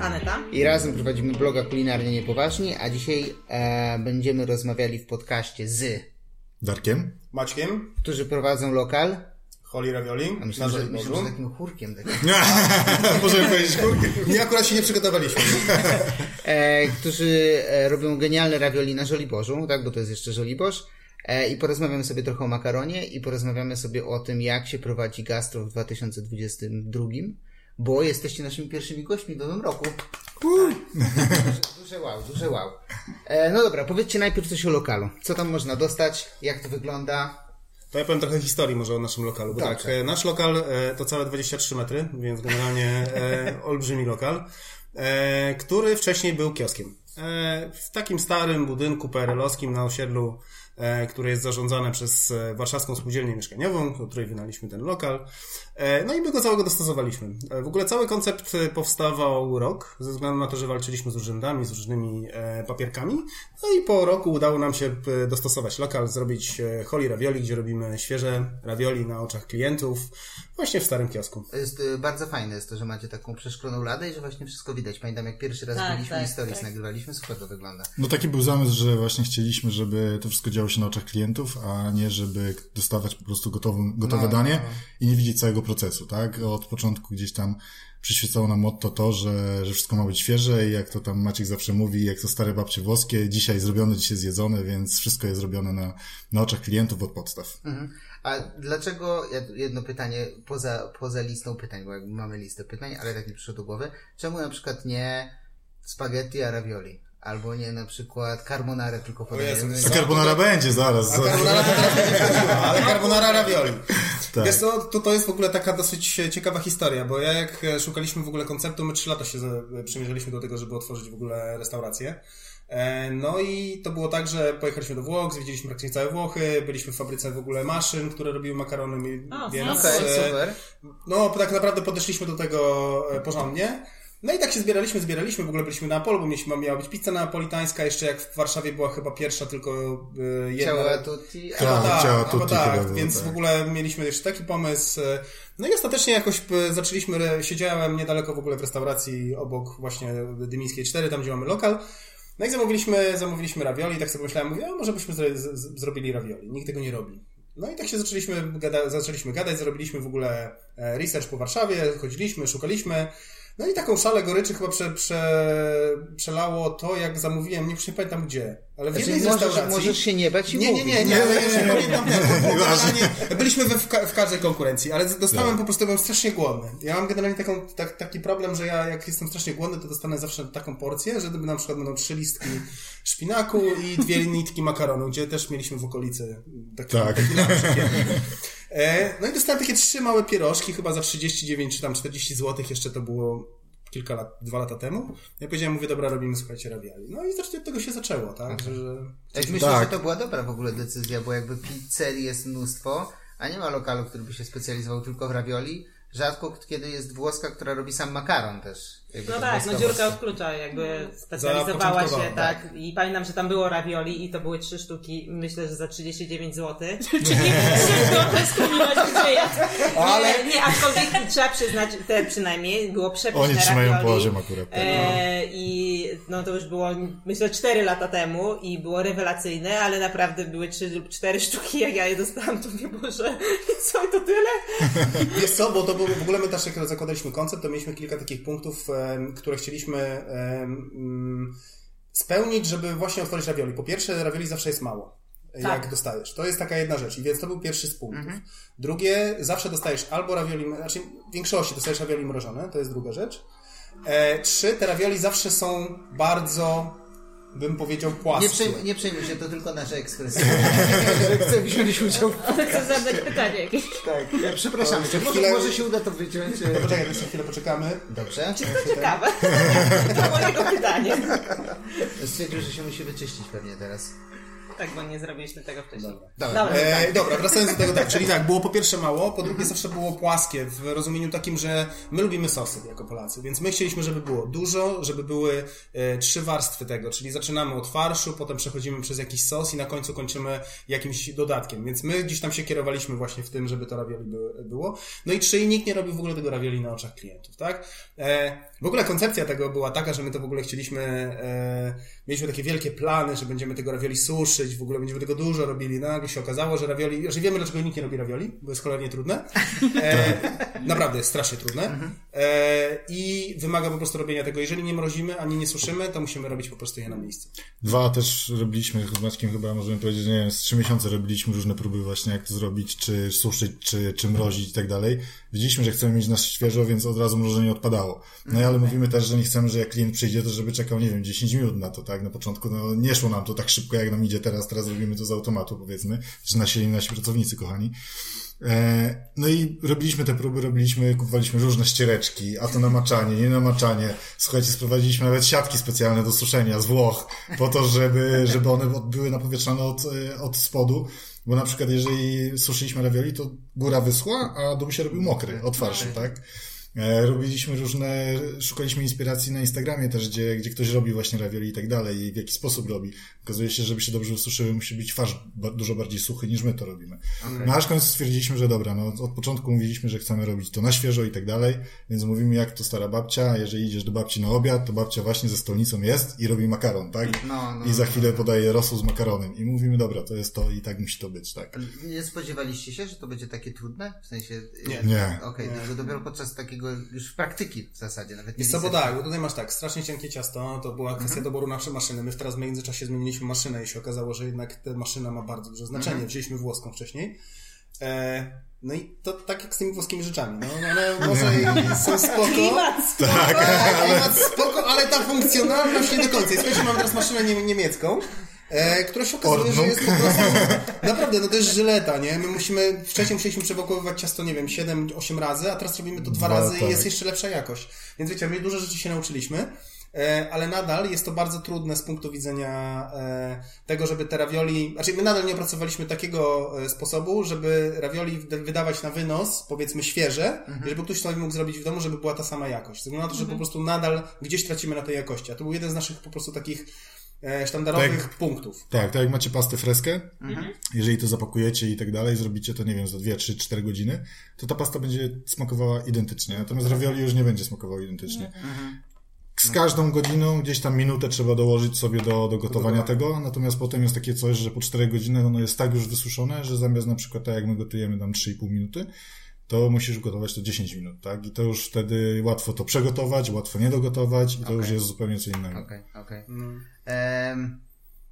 Aneta. I razem prowadzimy bloga Kulinarnie Niepoważni, a dzisiaj e, będziemy rozmawiali w podcaście z, Darkiem? Maćkiem, którzy prowadzą lokal. Holly Ravioli, A na myślę, że, myślę, że takim chórkiem. Takim, Możemy powiedzieć kurkę. Nie, akurat się nie przygotowaliśmy. e, którzy e, robią genialne ravioli na Żoliborzu, tak, bo to jest jeszcze Żoliborz. E, I porozmawiamy sobie trochę o makaronie i porozmawiamy sobie o tym, jak się prowadzi gastro w 2022, bo jesteście naszymi pierwszymi gośćmi w nowym roku. Duże, duże wow, duże wow. E, no dobra, powiedzcie najpierw coś o lokalu. Co tam można dostać, jak to wygląda? To ja powiem trochę historii może o naszym lokalu, bo Dobrze. tak, e, nasz lokal e, to całe 23 metry, więc generalnie e, olbrzymi lokal, który wcześniej był kioskiem. W takim starym budynku PRL-owskim na osiedlu, które jest zarządzane przez Warszawską Spółdzielnię Mieszkaniową, do której wynaliśmy ten lokal. E, no i my go całego dostosowaliśmy. E, w ogóle cały koncept e, powstawał rok, ze względu na to, że walczyliśmy z urzędami, z różnymi papierkami. No i po roku udało nam się dostosować lokal, zrobić Holly Ravioli, gdzie robimy świeże ravioli na oczach klientów, właśnie w starym kiosku. To jest bardzo fajne jest to, że macie taką przeszkloną ladę i że właśnie wszystko widać. Pamiętam jak pierwszy raz Tak, byliśmy tak, i stories tak. nagrywaliśmy, super to wygląda. No taki był zamysł, że właśnie chcieliśmy, żeby to wszystko działo się na oczach klientów, a nie żeby dostawać po prostu gotowe, gotowe No, danie no. i nie widzieć całego procesu, tak? Od początku gdzieś tam przyświecało nam motto to, że, że wszystko ma być świeże i jak to tam Maciek zawsze mówi, jak to stare babcie włoskie, dzisiaj zrobione, dzisiaj zjedzone, więc wszystko jest zrobione na, na oczach klientów od podstaw. Mhm. A dlaczego, jedno pytanie poza, poza listą pytań, bo mamy listę pytań, ale tak mi przyszło do głowy, czemu na przykład nie spaghetti a ravioli? Albo nie na przykład carbonara tylko podajemy? Jezu, A carbonara będzie zaraz. A carbonara to teraz będzie ale carbonara ravioli. Tak. Wiesz co, to, to jest w ogóle taka dosyć ciekawa historia, bo ja jak e, szukaliśmy w ogóle konceptu, my trzy lata się za- przymierzaliśmy do tego, żeby otworzyć w ogóle restaurację. E, No i to było tak, że pojechaliśmy do Włoch, zwiedziliśmy praktycznie całe Włochy, byliśmy w fabryce w ogóle maszyn, które robiły makarony, więc Okej, e, super. no tak naprawdę podeszliśmy do tego e, porządnie. No i tak się zbieraliśmy, zbieraliśmy, w ogóle byliśmy na Apolu, bo mieliśmy, miała być pizza napolitańska, jeszcze jak w Warszawie była chyba pierwsza tylko e, jedna. Ciała tutti. Tak. a- Tak, Ciała chyba tutti tak, chyba było, więc tak. w ogóle mieliśmy jeszcze taki pomysł. e, No i ostatecznie jakoś e, zaczęliśmy, siedziałem niedaleko w ogóle w restauracji obok właśnie Dymińskiej 4, tam gdzie mamy lokal. No i zamówiliśmy, zamówiliśmy ravioli i tak sobie myślałem, mówię, a może byśmy z- z- zrobili ravioli. Nikt tego nie robi. No i tak się zaczęliśmy, gada, zaczęliśmy gadać, zrobiliśmy w ogóle research po Warszawie, chodziliśmy, szukaliśmy. No i taką szalę goryczy chyba prze, prze, przelało to, jak zamówiłem, nie już nie pamiętam gdzie, ale w Znaczy, jednej możesz, restauracji... możesz się nie bać i Nie, nie, nie, nie, ale ja już nie pamiętam. bo generalnie Byliśmy we, w, ka- w każdej konkurencji, ale dostałem Tak. po prostu, byłem strasznie głodny. Ja mam generalnie taką, tak, taki problem, że ja jak jestem strasznie głodny, to dostanę zawsze taką porcję, że na przykład będą trzy listki szpinaku i dwie nitki makaronu, gdzie też mieliśmy w okolicy taki, Tak. taki No i dostałem takie trzy małe pierożki, chyba za 39 czy tam 40 zł, jeszcze to było kilka lat, dwa lata temu. Ja powiedziałem, mówię, dobra, robimy, słuchajcie, ravioli. No i zacznie od tego się zaczęło, tak? Że, że... Tak, myślę, Tak. że to była dobra w ogóle decyzja, bo jakby pizzerii jest mnóstwo, a nie ma lokalu, który by się specjalizował tylko w ravioli. Rzadko kiedy jest włoska, która robi sam makaron też. Jakby No to tak, no dziurka od klucza jakby specjalizowała Zapoczątkowała, się, tak. I pamiętam, że tam było ravioli i to były trzy sztuki, myślę, że za 39 zł. Czyli szybko skłoniłaś gdzie jest. Ale- Nie, nie, aczkolwiek trzeba przyznać, te przynajmniej było przepyszne Oni trzymają ravioli. poziom akurat. Tak. E, I no to już było, myślę, 4 lata temu i było rewelacyjne, ale naprawdę były 3 lub 4 sztuki, jak ja je dostałam, to mówię, Boże, co i to tyle? Wiesz co, bo to było, w ogóle my też jak zakładaliśmy koncept, to mieliśmy kilka takich punktów, em, które chcieliśmy mm, spełnić, żeby właśnie otworzyć ravioli. Po pierwsze, ravioli zawsze jest mało. Tak. Jak dostajesz. To jest taka jedna rzecz. I więc to był pierwszy z punktów. Drugie, zawsze dostajesz albo ravioli, znaczy w większości dostajesz ravioli mrożone, to jest druga rzecz. E, trzy, te ravioli zawsze są bardzo, bym powiedział, Nie, płaskie. przejmuj, nie przejmuj się, to tylko nasza ekspresja. że chcę wziąć udział. Chcę zadać pytanie jakieś. Tak, ja przepraszam cię. Może, chwilę- może się uda to wyciąć. e, Poczekaj, jeszcze chwilę poczekamy. Dobrze. To ciekawe. To mojego pytanie. Stwierdził, że się musi wyczyścić pewnie teraz. Tak, bo nie zrobiliśmy tego wcześniej. Dobra. Dobra. Dobra, E, tak. dobra, wracając do tego, tak, czyli tak, było po pierwsze mało, po drugie zawsze było płaskie w rozumieniu takim, że my lubimy sosy jako Polacy, więc my chcieliśmy, żeby było dużo, żeby były e, trzy warstwy tego, czyli zaczynamy od farszu, potem przechodzimy przez jakiś sos i na końcu kończymy jakimś dodatkiem, więc my gdzieś tam się kierowaliśmy właśnie w tym, żeby to ravioli by, było. No i czy nikt nie robił w ogóle tego ravioli na oczach klientów, tak? E, w ogóle koncepcja tego była taka, że my to w ogóle chcieliśmy, e, mieliśmy takie wielkie plany, że będziemy tego ravioli suszyć, w ogóle będziemy tego dużo robili. No, nagle się okazało, że ravioli, że wiemy dlaczego nikt nie robi ravioli, bo jest cholernie trudne. E, naprawdę jest strasznie trudne. E, I wymaga po prostu robienia tego. Jeżeli nie mrozimy, ani nie suszymy, to musimy robić po prostu je na miejscu. Dwa też robiliśmy z Maćkiem chyba, możemy powiedzieć, nie wiem, z trzy miesiące robiliśmy różne próby właśnie, jak to zrobić, czy suszyć, czy, czy mrozić i tak dalej. Widzieliśmy, że chcemy mieć na świeżo, więc od razu mrożenie odpadało. No ale mówimy też, że nie chcemy, że jak klient przyjdzie, to żeby czekał, nie wiem, 10 minut na to, tak? Na początku, no nie szło nam to tak szybko, jak nam idzie teraz, teraz robimy to z automatu, powiedzmy, że nasi, nasi pracownicy, kochani. E, No i robiliśmy te próby, robiliśmy, kupowaliśmy różne ściereczki, a to namaczanie, nie namaczanie. Słuchajcie, sprowadziliśmy nawet siatki specjalne do suszenia z Włoch, po to, żeby, żeby one były napowietrzane od, e, od spodu. Bo na przykład jeżeli suszyliśmy ravioli, to góra wyschła, a dół się robił mokry od farszu, tak? E, Robiliśmy różne, szukaliśmy inspiracji na Instagramie też, gdzie, gdzie ktoś robi właśnie ravioli i tak dalej i w jaki sposób robi. Okazuje się, żeby się dobrze ususzyły, musi być farsz dużo bardziej suchy niż my to robimy. No aż końcu stwierdziliśmy, że dobra, no od początku mówiliśmy, że chcemy robić to na świeżo i tak dalej, więc mówimy jak to stara babcia, a jeżeli idziesz do babci na obiad, to babcia właśnie ze stolnicą jest i robi makaron, tak? No, no, I za no. chwilę podaje rosół z makaronem i mówimy, dobra, to jest to i tak musi to być, tak? Nie spodziewaliście się, że to będzie takie trudne? W sensie... Nie. Nie. Okej, tylko dopiero podczas takiego już praktyki w zasadzie, nawet nie Jest co, tak, bo tutaj masz tak, strasznie cienkie ciasto, to była kwestia doboru naszej maszyny. My teraz w międzyczasie zmieniliśmy maszynę i się okazało, że jednak ta maszyna ma bardzo duże znaczenie. Wzięliśmy włoską wcześniej. E, no i to tak jak z tymi włoskimi rzeczami. No, one może i są spoko. Klimat! Tak, ale... spoko, ale ta funkcjonalność nie do końca. I słuchajcie, mam teraz maszynę nie, niemiecką. E, która się okazuje, że jest po prostu... Naprawdę, no to jest żyleta, nie? My musimy... Wcześniej musieliśmy przewokowywać ciasto, nie wiem, 7-8 razy, a teraz robimy to dwa, Dwa, razy tak. i jest jeszcze lepsza jakość. Więc wiecie, my dużo rzeczy się nauczyliśmy. E, ale nadal jest to bardzo trudne z punktu widzenia e, tego, żeby te ravioli, znaczy my nadal nie opracowaliśmy takiego e, sposobu, żeby ravioli wydawać na wynos, powiedzmy świeże, i żeby ktoś to mógł zrobić w domu, żeby była ta sama jakość. Ze względu na to, że po prostu nadal gdzieś tracimy na tej jakości. A to był jeden z naszych po prostu takich sztandarowych Tak. punktów. Tak, tak jak macie pastę freskę, Mhm. jeżeli to zapakujecie i tak dalej, zrobicie to, nie wiem, za 2, 3, 4 godziny, to ta pasta będzie smakowała identycznie, natomiast ravioli już nie będzie smakowało identycznie. Mhm. Z każdą godziną gdzieś tam minutę trzeba dołożyć sobie do, do gotowania tego, natomiast potem jest takie coś, że po 4 godziny ono jest tak już wysuszone, że zamiast na przykład tak jak my gotujemy tam 3,5 minuty, to musisz gotować to 10 minut, tak? I to już wtedy łatwo to przegotować, łatwo nie dogotować i to już jest zupełnie co innego. Okej, okej. Mm. Em,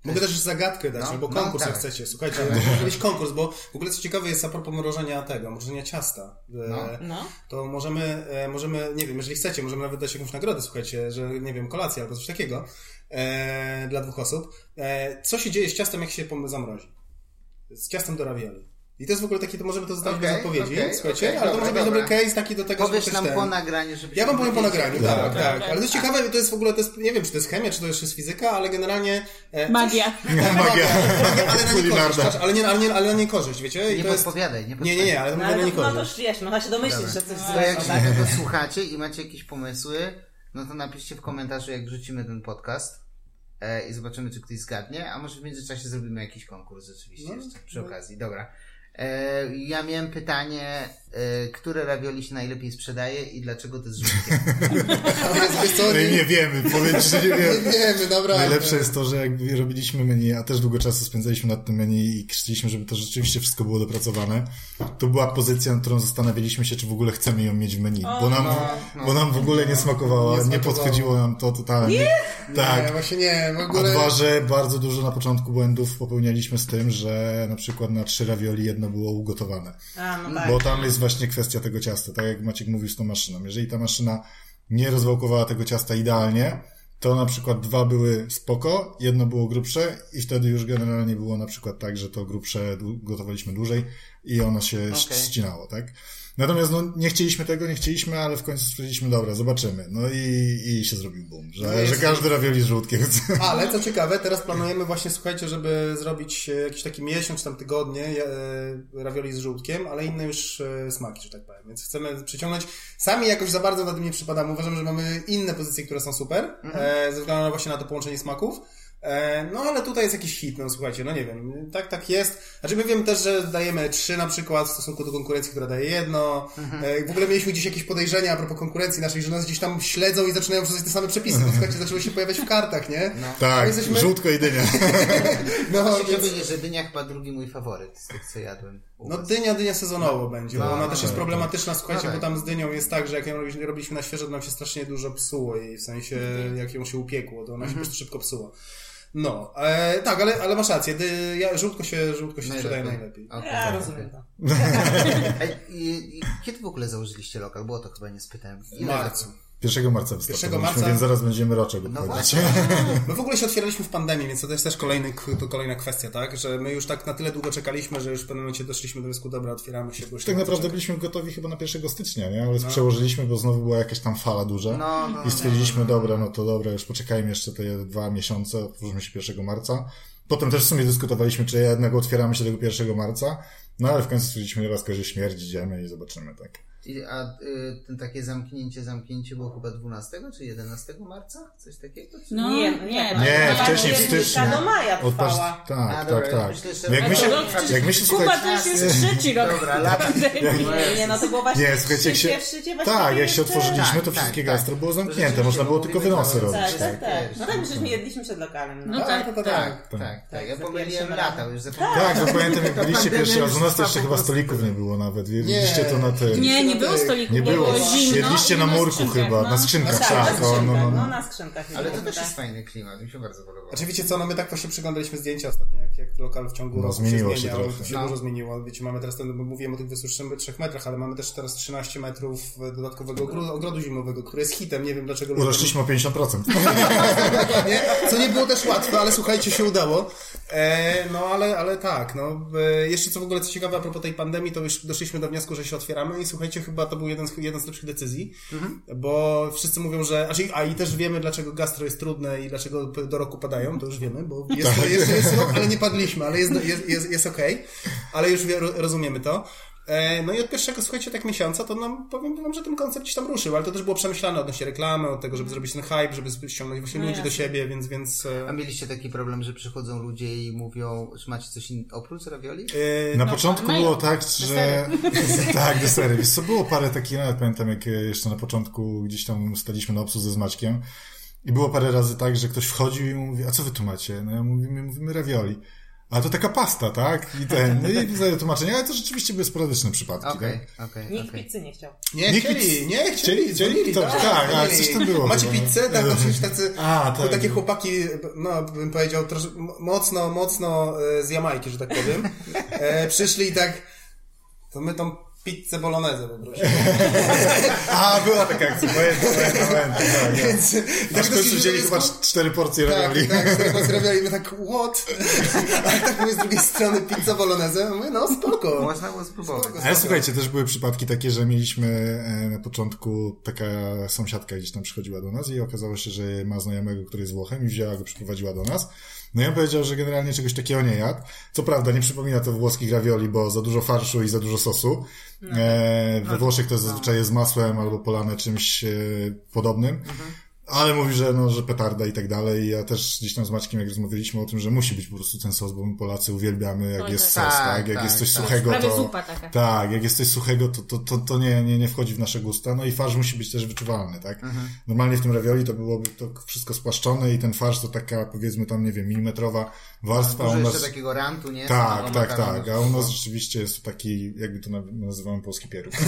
Mogę też zagadkę dać, No, albo no, konkurs, jak tak. chcecie. Słuchajcie, jakiś konkurs, bo w ogóle co ciekawe jest a propos mrożenia tego, mrożenia ciasta. E, No. No. to możemy, e, możemy, nie wiem, jeżeli chcecie, możemy nawet dać jakąś nagrodę, słuchajcie, że nie wiem, kolację albo coś takiego e, dla dwóch osób. E, co się dzieje z ciastem, jak się zamrozi? Z ciastem do ravioli. I to jest w ogóle taki, to możemy to zostawić Okej, bez odpowiedzi, okej, słuchajcie, okej, ale to może być dobry case taki do tego, Powiesz żeby nam ten... po nagraniu, żeby Ja wam powiem po nagraniu, tak, tak, tak. Ale to jest ciekawe, to jest w ogóle, to jest, nie wiem, czy to jest chemia, czy to jeszcze jest fizyka, ale generalnie... e, Magia. Coś, tak, magia, magia, ale na nie Kulinarna. korzyść, tak, ale nie, ale nie, ale na nie korzyść, wiecie? I Nie to jest... podpowiadaj, nie Nie, podpowiadaj. nie, nie, ale to No, mówię na ale nie to, no to wiesz, można się domyślić, że coś To jak złego, się tak? tego słuchacie i macie jakieś pomysły, no to napiszcie w komentarzu, jak wrzucimy ten podcast e, i zobaczymy, czy ktoś zgadnie, a może w międzyczasie zrobimy jakiś konkurs rzeczywiście No, jeszcze przy no. okazji. Dobra. E, ja miałem pytanie, e, które ravioli się najlepiej sprzedaje i dlaczego to jest No i nie, nie wiemy, powiem ci, że nie nie wiemy. wiemy, dobra. Najlepsze jest to, że jak robiliśmy menu, a też długo czasu spędzaliśmy nad tym menu i chcieliśmy, żeby to rzeczywiście wszystko było dopracowane, to była pozycja, nad którą zastanawialiśmy się, czy w ogóle chcemy ją mieć w menu, bo nam, no. bo nam w ogóle nie smakowała, Nie nie, podchodziło nam to totalnie. Nie, Tak. właśnie nie, w A ogóle... dwa, że bardzo dużo na początku błędów popełnialiśmy z tym, że na przykład na trzy ravioli jedno było ugotowane. A, no tak. Bo tam jest właśnie kwestia tego ciasta, tak jak Maciek mówił z tą maszyną. Jeżeli ta maszyna nie rozwałkowała tego ciasta idealnie, to na przykład dwa były spoko, jedno było grubsze i wtedy już generalnie było na przykład tak, że to grubsze gotowaliśmy dłużej i ono się Okej. ścinało, tak? Natomiast no, nie chcieliśmy tego, nie chcieliśmy, ale w końcu stwierdziliśmy, dobra, zobaczymy. No i, i się zrobił boom, że, No jest- że każdy ravioli z żółtkiem chce. Ale co ciekawe, teraz planujemy właśnie, słuchajcie, żeby zrobić e, jakiś taki miesiąc, czy tam tygodnie e, ravioli z żółtkiem, ale inne już e, smaki, że tak powiem. Więc chcemy przyciągnąć. Sami jakoś za bardzo na tym nie przypadamy. Uważam, że mamy inne pozycje, które są super, e, ze względu na właśnie na to połączenie smaków. E, No ale tutaj jest jakiś hit, no słuchajcie, no nie wiem, tak, tak jest. Znaczy my wiemy też, że dajemy trzy na przykład w stosunku do konkurencji, która daje jedno. E, W ogóle mieliśmy gdzieś jakieś podejrzenia a propos konkurencji naszej, że nas gdzieś tam śledzą i zaczynają wrzucać te same przepisy, bo słuchajcie, zaczęły się pojawiać w kartach, nie? Tak, jesteśmy- żółtko i dynia. No, Chciałbym więc, powiedzieć, że dynia chyba drugi mój faworyt z tych, co jadłem. no dynia, dynia sezonowo będzie, bo No, ona no, też jest tak, problematyczna, słuchajcie, No bo tak. tam z dynią jest tak, że jak ją robiliśmy, na świeżo, to nam się strasznie dużo psuło i w sensie jak ją się upiekło, to ona się po prostu szybko psuła. No, e, tak, ale, ale masz rację, dy, ja, żółtko się, żółtko się sprzedaje najlepiej. Okej, Ja rozumiem to. Ej, i, i, kiedy w ogóle założyliście lokal? Było to chyba nie spytałem. W Ile marcu. 1 marca marca? więc zaraz będziemy roczek No właśnie. My w ogóle się otwieraliśmy w pandemii, więc to jest też kolejny, to kolejna kwestia, tak? Że my już tak na tyle długo czekaliśmy, że już w pewnym momencie doszliśmy do wniosku, dobra, otwieramy się, bo już Tak naprawdę chcę byliśmy gotowi chyba na 1 stycznia, nie? Ale przełożyliśmy, bo znowu była jakaś tam fala duża. No, no, I stwierdziliśmy, dobra, no to dobra, już poczekajmy jeszcze te dwa miesiące, otworzymy się 1 marca. Potem też w sumie dyskutowaliśmy, czy jednak otwieramy się tego 1 marca. No ale w końcu stwierdziliśmy, raz że śmierć, idziemy i zobaczymy, tak. A y, ten takie zamknięcie, zamknięcie było chyba 12 czy 11 marca? Coś takiego? Czy... No, Nie, nie, nie, Nie, no, wcześniej w nie, styczniu. do maja Od trwała. A, Tak, dobra, tak, ja tak. myślę, że- Jak my się, przecież jak my się Kuba słuchajcie, to już jest trzeci rok. Dobra, lata. Nie, nie, no to było właśnie Nie, słuchajcie, jak się- pierwszy dzień właśnie tak, jak się otworzyliśmy, to Tak, wszystkie tak, gastro było tak. zamknięte, Rzeczywiście, można było tylko wynosy robić. Tak, tak, Tak, tak. No tak, żeśmy jedliśmy przed lokalem. No. No tak, to tak. Tak, tak. tak, tak. Ja pomyliłem lata, już zapomniałem. Tak, bo pamiętam jak byliście pierwszy raz u nas, to jeszcze chyba stolików nie było nawet. Jedliście to na tym. Nie, nie było stolików, Nie bo było. było zimno. Jedliście na murku chyba, no. na skrzynkach, Tak, na tak. skrzynkach, no, no, no no. na skrzynkach. Ale to jedliśmy, też tak. jest fajny klimat, mi się bardzo podobało. Znaczy wiecie co, no my tak właśnie przeglądaliśmy zdjęcia ostatnio, jak, jak lokal w ciągu No, roku zmieniło się się zmieniał, trochę. to się No. dużo zmieniło. Wiecie, mamy teraz ten, bo mówiłem o tych 23 metrach, ale mamy też teraz 13 metrów dodatkowego ogro- ogrodu zimowego, który jest hitem, nie wiem dlaczego Urośliśmy o 50%. nie? Co nie było też łatwe, ale słuchajcie, się udało. E, no ale, ale tak, no. E, jeszcze co w ogóle co ciekawe, a propos tej pandemii, to już doszliśmy do wniosku, że się otwieramy i słuchajcie, chyba to był jeden z, jeden z lepszych decyzji, bo wszyscy mówią, że, a, a i też wiemy, dlaczego gastro jest trudne i dlaczego do roku padają, to już wiemy, bo jest, jest, jest rok, ale nie padliśmy, ale jest, jest, jest, jest okej, ale już rozumiemy to. E, No i od pierwszego, słuchajcie, tak miesiąca, to nam, powiem wam, że ten koncept gdzieś tam ruszył, ale to też było przemyślane odnośnie reklamy, od tego, żeby zrobić ten hype, żeby ściągnąć właśnie No ludzi do jasne. siebie, więc, więc... e, A mieliście taki problem, że przychodzą ludzie i mówią, czy macie coś in... oprócz ravioli? e, Na No, początku mają. było tak, że... tak, desery. Wiesz co, było parę takich, nawet pamiętam jak jeszcze na początku gdzieś tam staliśmy na obsłudze z Maćkiem i było parę razy tak, że ktoś wchodził i mówi, a co wy tu macie? No ja mówimy, mówimy ravioli. A to taka pasta, tak? I ten, no i wzajem tłumaczenie, ale to rzeczywiście były sporadyczne przypadki, Okej, tak? okej, Nikt okej. pizzy nie chciał. Nie, Nie chcieli, chcieli- nie, chcieli, chcieli- dzwonili, to- tak, a, dzwonili. coś tam było Macie no. pizzę? Tak, to przecież tacy, A, tak. takie chłopaki, no bym powiedział, trosz, mocno, mocno e, z Jamajki, że tak powiem, e, przyszli i tak, to my tą pizzę bolognese poprosimy. A, była taka akcja, pamiętam, pamiętam, pamiętam, tak. Więc Aż w końcu wzięli chyba cztery porcje ravioli. Tak, tak, teraz robiali, my tak, what? Ale tak mówię z drugiej strony pizza bolognese, mówię, no spoko. Można było spróbować. Ale słuchajcie, też były przypadki takie, że mieliśmy e, na początku taka sąsiadka gdzieś tam przychodziła do nas i okazało się, że ma znajomego, który jest Włochem i wzięła go, przyprowadziła do nas. No i on powiedział, że generalnie czegoś takiego nie jadł. Co prawda nie przypomina to włoskich ravioli, bo za dużo farszu i za dużo sosu. E, we Włoszech to zazwyczaj jest masłem albo polane czymś e, podobnym. Ale mówi, że, no, że petarda i tak dalej. I ja też gdzieś tam z Maćkiem, jak rozmawialiśmy o tym, że musi być po prostu ten sos, bo my Polacy uwielbiamy, jak Oj, jest tak. sos, Tak, tak, jak tak, jest coś tak. suchego, to... zupa taka. Tak, jak jest coś suchego, to, to, to, to nie, nie, nie wchodzi w nasze gusta. No i farsz musi być też wyczuwalny, tak? Normalnie w tym ravioli to byłoby to wszystko spłaszczone i ten farsz to taka, powiedzmy tam, nie wiem, milimetrowa warstwa. a Dużo u jeszcze nas... takiego rantu, nie? Tak, tak, tak. A u nas rzeczywiście jest to taki, jakby to na- nazywamy polski pieróg.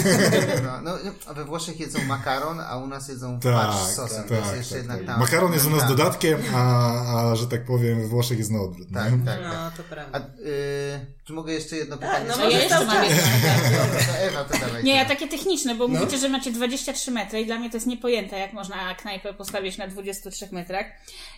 No, no, a we Włoszech jedzą makaron, a u nas jedzą Tak, farsz z sosem. tak. Jest jeszcze jednak tam. Makaron jest u nas dodatkiem, a, a że tak powiem we Włoszech jest na odwrót. Tak, nie? tak, No, tak. to A, prawda. y, czy mogę jeszcze jedno pytanie? no A ja jeszcze mam Ewa, to dawaj. Nie, ja takie techniczne, bo No. mówicie, że macie 23 metry i dla mnie to jest niepojęte, jak można knajpę postawić na 23 metrach.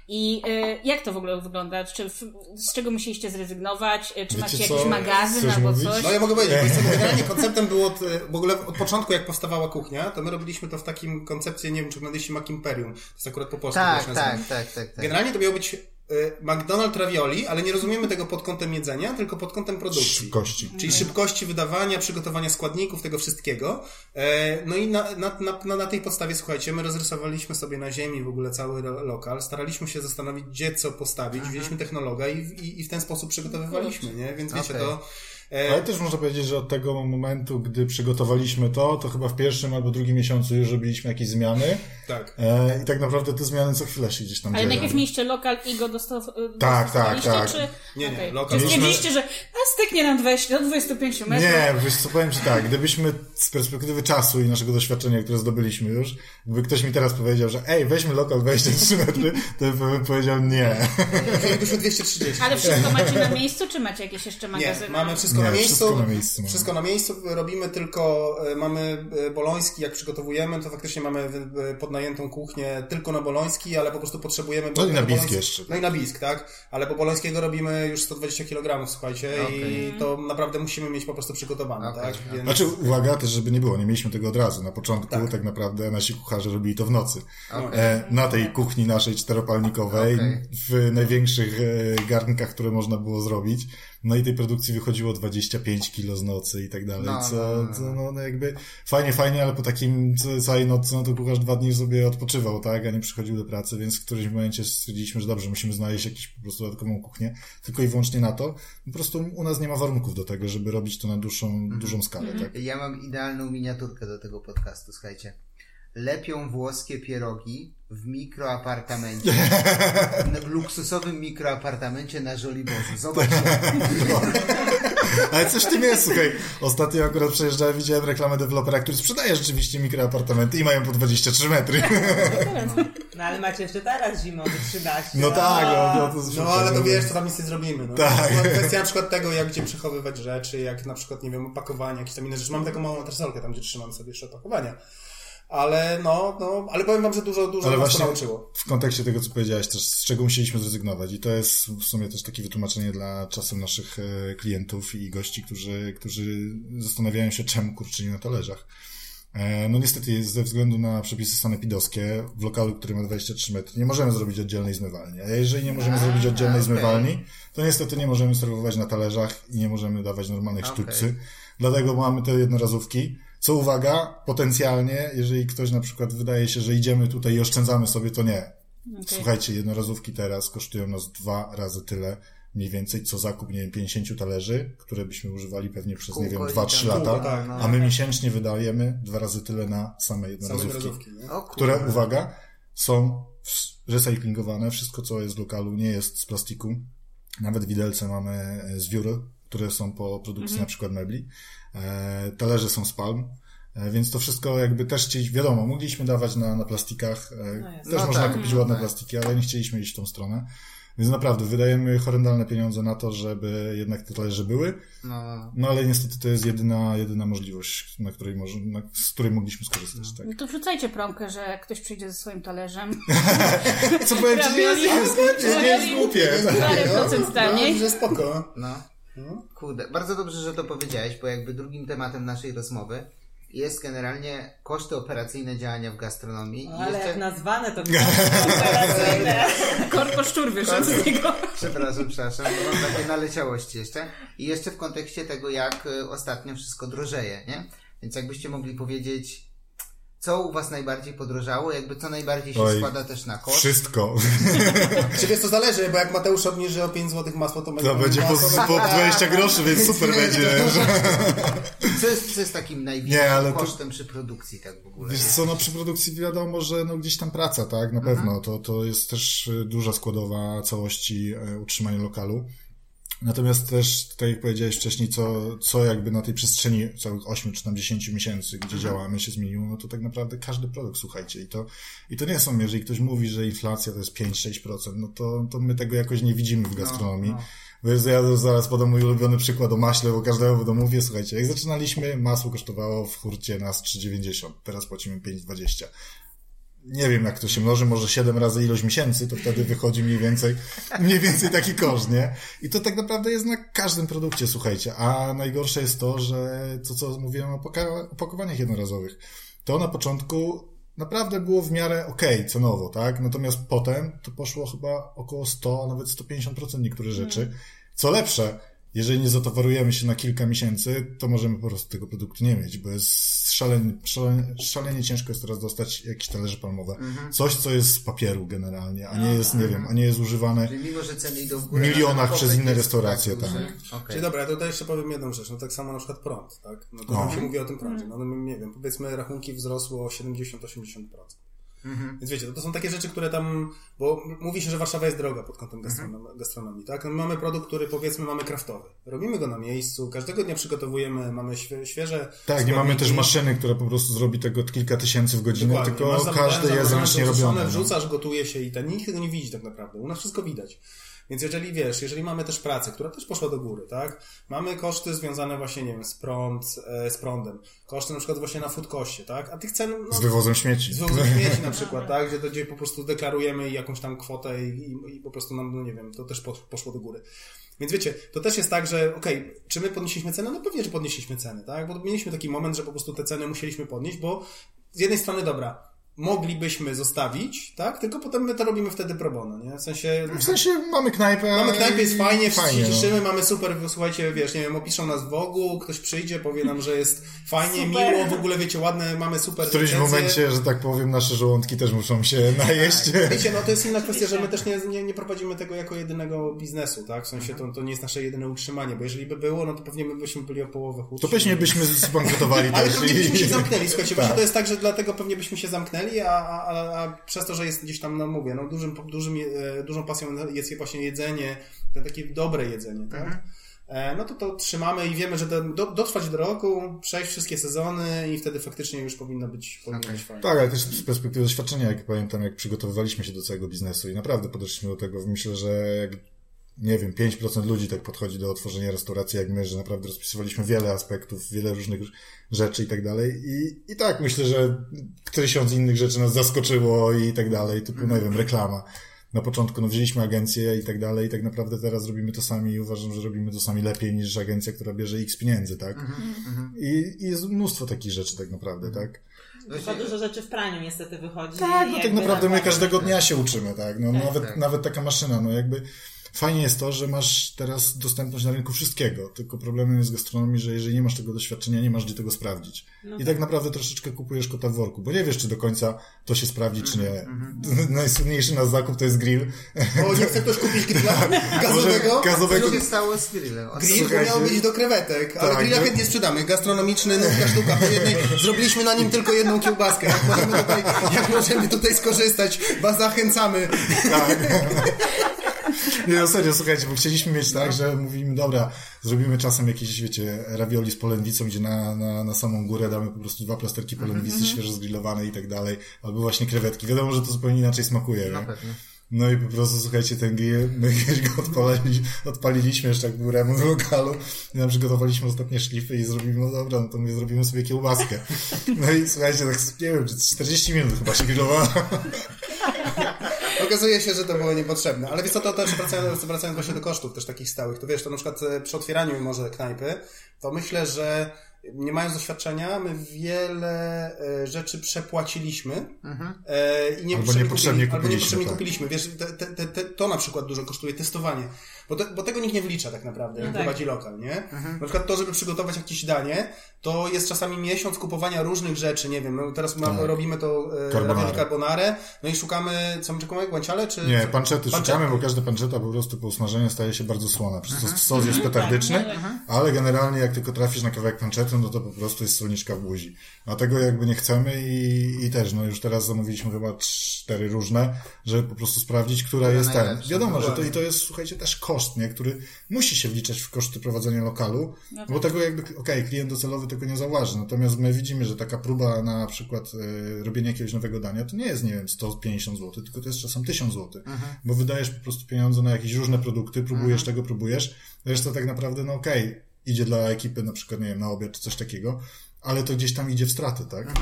I y, jak to w ogóle wygląda? Czy, w- z czego musieliście zrezygnować? Y, Czy Wiecie macie co? jakiś magazyn Chcesz albo mówić? coś? No ja mogę powiedzieć, bo generalnie konceptem było od, w ogóle od początku, jak powstawała kuchnia, to my robiliśmy to w takim koncepcie, nie wiem, czy oglądaliście Mac Imperium. To jest akurat po polsku. Tak, tak, tak, tak, tak. Generalnie to miało być y, McDonald's ravioli, ale nie rozumiemy tego pod kątem jedzenia, tylko pod kątem produkcji. Szybkości. Czyli szybkości wydawania, przygotowania składników, tego wszystkiego. E, No i na, na, na, na- tej podstawie, słuchajcie, my rozrysowaliśmy sobie na ziemi w ogóle cały lokal, staraliśmy się zastanowić, gdzie co postawić, wzięliśmy technologa i, i, i w ten sposób przygotowywaliśmy, nie? Więc wiecie, Okej. to... e, Ale też można powiedzieć, że od tego momentu, gdy przygotowaliśmy to, to chyba w pierwszym albo drugim miesiącu już robiliśmy jakieś zmiany. Tak. E, I tak naprawdę te zmiany co chwilę się gdzieś tam Ale dzieją. najpierw mieliście lokal i go dostaw, y, Tak, dostosowaliście, tak, tak. Czy... Nie, nie, Okej. lokal- Czy stwierdziliście, że a styknie nam 20, do 25 metrów? Nie, wiesz co, powiem Ci tak, gdybyśmy z perspektywy czasu i naszego doświadczenia, które zdobyliśmy już, gdyby ktoś mi teraz powiedział, że ej, weźmy lokal 23 metry, to bym powiedział nie. Mielibyśmy 230. Ale wszystko macie na miejscu, czy macie jakieś jeszcze Nie, magazyny? mamy wszystko Nie, na miejscu. wszystko na miejscu mamy. Wszystko na miejscu. Robimy tylko, e, mamy e, boloński, jak przygotowujemy, to faktycznie mamy e, podnajętą kuchnię tylko na boloński, ale po prostu potrzebujemy... No i na Bisk jeszcze. No i na bisk, tak? Ale bo bolońskiego robimy już 120 kg, słuchajcie, i to naprawdę musimy mieć po prostu przygotowane, Okej, tak? okej. Więc... Znaczy, uwaga, też żeby nie było, nie mieliśmy tego od razu. Na początku tak, naprawdę nasi kucharze robili to w nocy. E, na tej kuchni naszej czteropalnikowej, w największych garnkach, które można było zrobić. No i tej produkcji wychodziło 25 kilo z nocy i tak dalej, No, co, no, no, co no, no jakby fajnie, fajnie, ale po takim całej nocy, no to kucharz dwa dni sobie odpoczywał, tak, a nie przychodził do pracy, więc w którymś momencie stwierdziliśmy, że dobrze, musimy znaleźć jakąś po prostu dodatkową kuchnię, tylko i wyłącznie na to. Po prostu u nas nie ma warunków do tego, żeby robić to na dłuższą, Mhm. dużą skalę, tak. Ja mam idealną miniaturkę do tego podcastu, słuchajcie. Lepią włoskie pierogi w mikroapartamencie. w luksusowym mikroapartamencie na Żoliborzu. Zobaczcie. Ale coś w tym jest, słuchaj. Ostatnio akurat przejeżdżałem, widziałem reklamę dewelopera, który sprzedaje rzeczywiście mikroapartamenty i mają po 23 metry. No ale macie jeszcze teraz zimowy 13. No tak, no, no to No ale to wiesz, co tam nic nie zrobimy. No. Tak. No, Kwestia na przykład tego, jak gdzie przechowywać rzeczy, jak na przykład, nie wiem, opakowanie, jakieś tam inne rzeczy. Mamy taką małą tresolkę tam, gdzie trzymam sobie jeszcze opakowania. Ale no, no, ale powiem wam, że dużo, dużo Ale nas to właśnie nauczyło. w kontekście tego, co powiedziałeś też, z czego musieliśmy zrezygnować i to jest w sumie też takie wytłumaczenie dla czasem naszych e, klientów i gości, którzy, którzy zastanawiają się, czemu kurczyli na talerzach. E, No niestety ze względu na przepisy sanepidowskie w lokalu, który ma 23 metry, nie możemy zrobić oddzielnej zmywalni. A jeżeli nie możemy zrobić oddzielnej okej. zmywalni, to niestety nie możemy serwować na talerzach i nie możemy dawać normalnych sztućcy. Dlatego mamy te jednorazówki. Co uwaga, potencjalnie, jeżeli ktoś na przykład wydaje się, że idziemy tutaj i oszczędzamy sobie, to nie. Słuchajcie, jednorazówki teraz kosztują nas dwa razy tyle, mniej więcej, co zakup, nie wiem, 50 talerzy, które byśmy używali pewnie przez, nie wiem, Kółko i 2-3 tam- lata, Kółko, tak. a my miesięcznie wydajemy dwa razy tyle na same Same jednorazówki, kurde. które, uwaga, są recyklingowane, wszystko co jest w lokalu nie jest z plastiku, nawet widelce mamy z wiór, które są po produkcji na przykład mebli, e, talerze są z palm, e, więc to wszystko jakby też chcieliśmy, wiadomo, mogliśmy dawać na, na plastikach, e, No też No można tak, kupić no ładne tak. plastiki, ale nie chcieliśmy iść w tą stronę. Więc naprawdę wydajemy horrendalne pieniądze na to, żeby jednak te talerze były, No, no ale niestety to jest jedyna, jedyna możliwość, na której może, na, z której mogliśmy skorzystać. Tak. No to wrzucajcie promkę, że jak ktoś przyjdzie ze swoim talerzem. Co powiem ci, nie jest, głupie. Parę procent No, taniej. że spoko. no. Kurde, bardzo dobrze, że to powiedziałeś, bo jakby drugim tematem naszej rozmowy jest generalnie koszty operacyjne działania w gastronomii. No, I ale jeszcze, jak nazwane to operacyjne. Korpo szczur wyszedł z niego. Przepraszam, przepraszam, bo mam takie naleciałości jeszcze. I jeszcze w kontekście tego, jak y, ostatnio wszystko drożeje, nie? Więc jakbyście mogli powiedzieć, co u Was najbardziej podrożało, jakby co najbardziej się Oj, składa też na koszt. Wszystko. Czy wiesz, to zależy, bo jak Mateusz obniży o 5 zł masło, to To będzie po, po 20 groszy, więc super będzie. Co jest, co jest takim największym Nie, ale to- kosztem przy produkcji tak w ogóle? Wiesz co, no przy produkcji wiadomo, że no gdzieś tam praca, tak, na pewno. To, to jest też y, duża składowa całości e, utrzymania lokalu. Natomiast też, tak jak powiedziałeś wcześniej, co, co jakby na tej przestrzeni całych 8 czy tam 10 miesięcy, gdzie działamy, się zmieniło, no to tak naprawdę każdy produkt, słuchajcie, i to, i to nie są, jeżeli ktoś mówi, że inflacja to jest 5-6%, no to, to my tego jakoś nie widzimy w gastronomii. no. Bo ja zaraz podam mój ulubiony przykład o maśle, bo każdemu w domu mówię, słuchajcie, jak zaczynaliśmy, masło kosztowało w hurcie nas 3,90, teraz płacimy 5,20 nie wiem jak to się mnoży, może 7 razy ilość miesięcy, to wtedy wychodzi mniej więcej, mniej więcej taki koszt, nie? I to tak naprawdę jest na każdym produkcie, słuchajcie. A najgorsze jest to, że to, co mówiłem o opakowaniach jednorazowych, to na początku naprawdę było w miarę okej, okay, cenowo, tak? Natomiast potem to poszło chyba około 100, nawet 150% niektóre rzeczy. Co lepsze, jeżeli nie zatowarujemy się na kilka miesięcy, to możemy po prostu tego produktu nie mieć, bo jest szalenie, szalenie, szalenie ciężko jest teraz dostać jakieś talerze palmowe. Mhm. Coś, co jest z papieru generalnie, a No, nie jest, nie wiem, a nie jest używane Czyli mimo, że ceny idą w górę... w milionach to przez inne restauracje, tak tak. Okej. Czyli dobra, ja tutaj jeszcze powiem jedną rzecz. No tak samo na przykład prąd, tak? No to No. się mówi o tym prądzie. No, no nie wiem, powiedzmy rachunki wzrosły o 70-80%. Mhm. Więc wiecie, to, to są takie rzeczy, które tam, bo mówi się, że Warszawa jest droga pod kątem Mhm. gastronom- gastronomii, tak? No, mamy produkt, który powiedzmy mamy kraftowy. Robimy go na miejscu, każdego dnia przygotowujemy, mamy świe, świeże Tak, nie mamy też maszyny, która po prostu zrobi tego kilka tysięcy w godzinę, Dokładnie. tylko każdy jest ręcznie robiony. no. Wrzucasz, gotuje się i ten, nikt tego nie widzi tak naprawdę. U nas wszystko widać. Więc jeżeli wiesz, jeżeli mamy też pracę, która też poszła do góry, tak? Mamy koszty związane właśnie, nie wiem, z prąd, e, z prądem. Koszty na przykład właśnie na foodkoście, tak? A tych cen, no, Z wywozem śmieci. z wywozem śmieci na przykład, tak? Gdzie, to, gdzie po prostu deklarujemy jakąś tam kwotę i, i, i po prostu nam, no nie wiem, to też po- poszło do góry. Więc wiecie, to też jest tak, że okej, czy my podnieśliśmy cenę? No pewnie, że podnieśliśmy ceny, tak? Bo mieliśmy taki moment, że po prostu te ceny musieliśmy podnieść, bo z jednej strony, dobra, moglibyśmy zostawić, tak? Tylko potem my to robimy wtedy pro bono, nie? W sensie... W sensie mamy knajpę. Mamy knajpę, jest i fajnie, wszyscy się no. cieszymy, mamy super, słuchajcie, wiesz, nie wiem, opiszą nas w Wogu, ktoś przyjdzie, powie nam, że jest fajnie, Super. miło, w ogóle, wiecie, ładne, mamy super W którymś recenzje. momencie, że tak powiem, nasze żołądki też muszą się najeść. Wiecie, no to jest inna kwestia, że my też nie, nie, nie prowadzimy tego jako jedynego biznesu, tak? W sensie to, to nie jest nasze jedyne utrzymanie, bo jeżeli by było, no to pewnie my byśmy byli o połowę chudsi. To pewnie byśmy zbankrutowali Ale też. pewnie byśmy się zamknęli, słuchajcie, Tak. właśnie to jest tak, że dlatego pewnie byśmy się zamknęli, a, a, a, a przez to, że jest gdzieś tam, no mówię, no dużym, dużym, e, dużą pasją jest właśnie jedzenie, to takie dobre jedzenie, tak? E, No to to trzymamy i wiemy, że do, do, dotrwać do roku, przejść wszystkie sezony i wtedy faktycznie już powinno być, powinno Okej. być fajnie. Tak, ale też z perspektywy doświadczenia, jak pamiętam, jak przygotowywaliśmy się do całego biznesu i naprawdę podeszliśmy do tego, myślę, że jak, nie wiem, 5% ludzi tak podchodzi do otworzenia restauracji jak my, że naprawdę rozpisywaliśmy wiele aspektów, wiele różnych rzeczy i tak dalej. I, i tak, myślę, że tysiąc innych rzeczy nas zaskoczyło i tak dalej, typu, nie wiem, reklama. Na początku, no, wzięliśmy agencję i tak dalej i tak naprawdę teraz robimy to sami i uważam, że robimy to sami lepiej niż agencja, która bierze x pieniędzy, tak? I, I jest mnóstwo takich rzeczy tak naprawdę, tak? Chyba dużo rzeczy w praniu niestety wychodzi. Tak, no tak naprawdę my naprawdę- każdego dnia się uczymy, tak? No, nawet, tak. nawet taka maszyna, no jakby fajnie jest to, że masz teraz dostępność na rynku wszystkiego, tylko problemem jest w gastronomii, że jeżeli nie masz tego doświadczenia, nie masz gdzie tego sprawdzić. I tak naprawdę troszeczkę kupujesz kota w worku, bo nie wiesz, czy do końca to się sprawdzi, czy nie. Najsłynniejszy nasz zakup to jest grill. O, nie chce ktoś kupić grilla gazowego? Może gazowego... Co się stało z grillem? Grill Słuchajcie. miał być do krewetek, ale Tak, grilla no. chętnie sprzedamy. Gastronomiczny, nówka sztuka po jednej. Zrobiliśmy na nim tylko jedną kiełbaskę. Jak możemy tutaj, jak możemy tutaj skorzystać? Was zachęcamy. Nie, no serio, słuchajcie, bo chcieliśmy mieć tak, że mówimy, dobra, zrobimy czasem jakieś, wiecie, ravioli z polędwicą, gdzie na, na, na samą górę damy po prostu dwa plasterki polędwicy, świeżo zgrillowane i tak dalej, albo właśnie krewetki. Wiadomo, że to zupełnie inaczej smakuje, pewno. No i po prostu, słuchajcie, ten grill, my kiedyś go odpalili, odpaliliśmy jeszcze jak był remont w lokalu i nam przygotowaliśmy ostatnie szlify i zrobimy, no dobra, no to my zrobimy sobie kiełbaskę. No i słuchajcie, tak, nie wiem, czy 40 minut chyba się grillowała. Okazuje się, że to było niepotrzebne. Ale wiesz co, to też wracając, wracając właśnie do kosztów też takich stałych, to wiesz, to na przykład e, przy otwieraniu może knajpy, to myślę, że nie mając doświadczenia, my wiele e, rzeczy przepłaciliśmy e, i nie Albo niepotrzebnie albo kupiliśmy, niepotrzebnie tak. kupiliśmy. Wiesz, te, te, te, to na przykład dużo kosztuje, testowanie. Bo, te, bo tego nikt nie wlicza tak naprawdę, jak tak. prowadzi lokal, nie? Na przykład to, żeby przygotować jakieś danie, to jest czasami miesiąc kupowania różnych rzeczy, nie wiem, no teraz ma, Tak. robimy to e, carbonare, no i szukamy, co my czekamy, guanciale, czy... Nie, co? panczety szukamy, bo każda panczeta po prostu po usmażeniu staje się bardzo słona. Przez to sos jest petardyczny, ale generalnie jak tylko trafisz na kawałek panczety, no to po prostu jest solniczka w buzi. Dlatego jakby nie chcemy i, i też, no już teraz zamówiliśmy chyba cztery różne, żeby po prostu sprawdzić, która jest ten. Wiadomo, że to i to jest, słuchajcie, też koszt. Koszt, nie? który musi się wliczać w koszty prowadzenia lokalu, No bo tego jakby, okej, klient docelowy tego nie zauważy, natomiast my widzimy, że taka próba na przykład y, robienia jakiegoś nowego dania, to nie jest, nie wiem, 150 zł, tylko to jest czasem 1000 zł, bo wydajesz po prostu pieniądze na jakieś różne produkty, próbujesz tego, próbujesz, reszta tak naprawdę, no okej, idzie dla ekipy na przykład, nie wiem, na obiad czy coś takiego, ale to gdzieś tam idzie w straty, tak?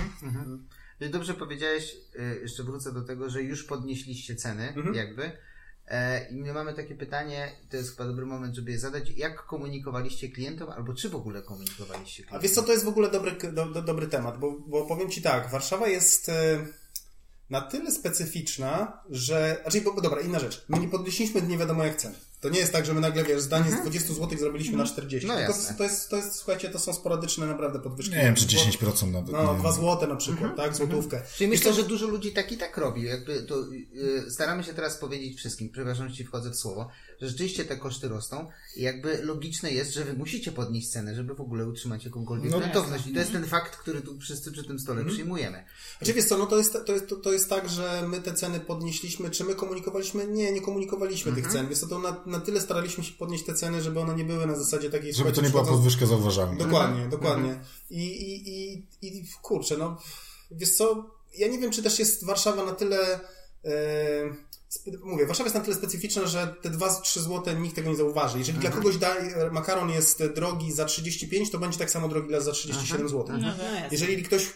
Ty Dobrze powiedziałeś, y, jeszcze wrócę do tego, że już podnieśliście ceny, Mhm. jakby. E, I my mamy takie pytanie, to jest chyba dobry moment, żeby je zadać. Jak komunikowaliście klientom, albo czy w ogóle komunikowaliście A klientom? wiesz co, to jest w ogóle dobry, do, do, dobry temat, bo, bo powiem Ci tak, Warszawa jest e, na tyle specyficzna, że... Znaczy, bo, bo dobra, inna rzecz. My nie podnieśliśmy nie wiadomo jak ceny. To nie jest tak, że my nagle, wiesz, zdanie z 20 zł zrobiliśmy na 40. No jasne. to jest, to jest, słuchajcie, to są sporadyczne naprawdę podwyżki. Nie wiem, czy Dwa- 10% nawet. No, nie 2 wiem. złote na przykład, tak? Złotówkę. Czyli myślę, co, że dużo ludzi tak i tak robi. Jakby to, y, staramy się teraz powiedzieć wszystkim, przepraszam, że ci wchodzę w słowo, że rzeczywiście te koszty rosną i jakby logiczne jest, że wy musicie podnieść cenę, żeby w ogóle utrzymać jakąkolwiek No rentowność. I to jest ten fakt, który tu wszyscy przy tym stole przyjmujemy. Znaczy wiesz co, no to jest, to, jest, to, to jest tak, że my te ceny podnieśliśmy, czy my komunikowaliśmy? Nie, nie komunikowaliśmy Mhm. tych cen. Wiesz co, to na, na tyle staraliśmy się podnieść te ceny, żeby one nie były na zasadzie takiej... Żeby to nie była podwyżka zauważalna. Dokładnie, dokładnie. I, i, i, I kurczę, no wiesz co, ja nie wiem, czy też jest Warszawa na tyle... Spe- Mówię, Warszawa jest na tyle specyficzna, że te 2-3 zł nikt tego nie zauważy. Jeżeli dla kogoś da, makaron jest drogi za 35, to będzie tak samo drogi dla za 37 zł. No jasne. Jeżeli ktoś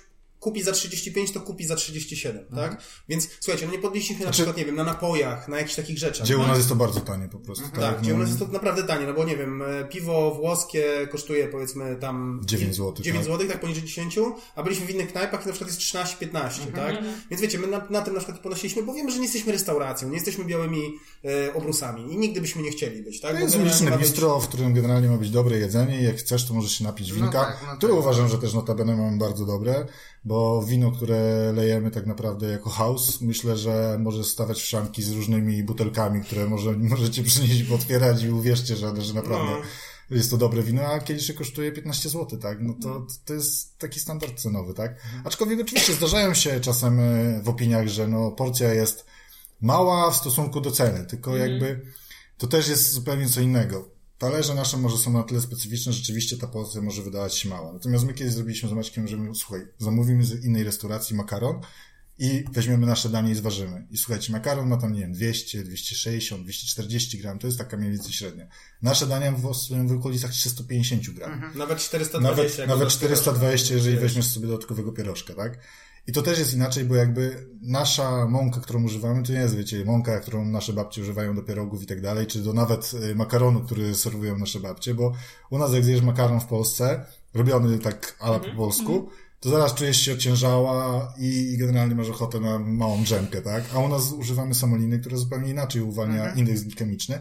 kupi za 35, to kupi za 37, Mhm. tak? Więc słuchajcie, no nie podnieśliśmy na Znaczy- przykład, nie wiem, na napojach, na jakichś takich rzeczach. Gdzie u tak? nas jest to bardzo tanie po prostu. Tak, Tak, gdzie u no, nas jest to naprawdę tanie, no bo nie wiem, e, piwo włoskie kosztuje powiedzmy tam 9 złotych, 9 tak. zł, tak poniżej 10, a byliśmy w innych knajpach i na przykład jest 13-15, tak? Więc wiecie, my na, na tym na przykład ponosiliśmy, bo wiemy, że nie jesteśmy restauracją, nie jesteśmy białymi e, obrusami i nigdy byśmy nie chcieli być, tak? To Bo jest uliczne ma być- bistro, w którym generalnie ma być dobre jedzenie i jak chcesz, to możesz się napić winka, tak, no które tak. uważam, że też notabene mamy bardzo dobre, bo wino, które lejemy tak naprawdę jako house, myślę, że może stawać w szamki z różnymi butelkami, które może, możecie przynieść i potwierać i uwierzcie, że, że naprawdę No. jest to dobre wino, a kieliszek kosztuje 15 zł, tak? No to, to jest taki standard cenowy, tak? Aczkolwiek oczywiście zdarzają się czasem e, w opiniach, że no porcja jest mała w stosunku do ceny, tylko jakby to też jest zupełnie co innego. Talerze nasze może są na tyle specyficzne, że rzeczywiście ta porcja może wydawać się mała. Natomiast my kiedyś zrobiliśmy z Maćkiem, że my, słuchaj, zamówimy z innej restauracji makaron i weźmiemy nasze danie i zważymy. I słuchajcie, makaron ma tam, nie wiem, 200, 260, 240 gram, to jest taka mniej więcej średnia. Nasze dania w, w okolicach 350 gram. Nawet 420. Nawet, nawet do 420, jeżeli weźmiesz sobie dodatkowego pierożka, tak? I to też jest inaczej, bo jakby nasza mąka, którą używamy, to nie jest, wiecie, mąka, którą nasze babcie używają do pierogów i tak dalej, czy do nawet y, makaronu, który serwują nasze babcie, bo u nas jak zjesz makaron w Polsce, robiony tak ala po polsku, to zaraz czujesz się ociężała i, generalnie masz ochotę na małą drzemkę, tak? A u nas używamy samoliny, które zupełnie inaczej uwalnia indeks glikemiczny.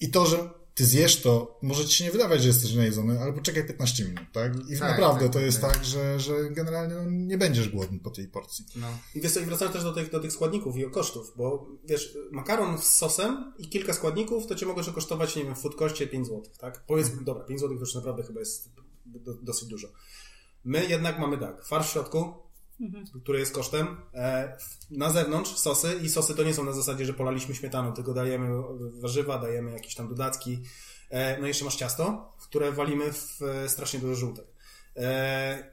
I to, że ty zjesz to, może ci się nie wydawać, że jesteś najedzony, ale poczekaj 15 minut, tak? I Tak, naprawdę tak, to jest tak. tak, że, że generalnie no, nie będziesz głodny po tej porcji. No. I wiesz co, i wracając też do tych, do tych składników i kosztów, bo wiesz, makaron z sosem i kilka składników, to cię mogę że kosztować, nie wiem, w foodkoście 5 zł, tak? Powiedzmy, dobra, 5 zł to już naprawdę chyba jest do, dosyć dużo. My jednak mamy tak, farsz w środku, który jest kosztem, e, na zewnątrz sosy i sosy to nie są na zasadzie, że polaliśmy śmietaną, tylko dajemy warzywa, dajemy jakieś tam dodatki, e, no i jeszcze masz ciasto, które walimy w e, strasznie dużo żółtek.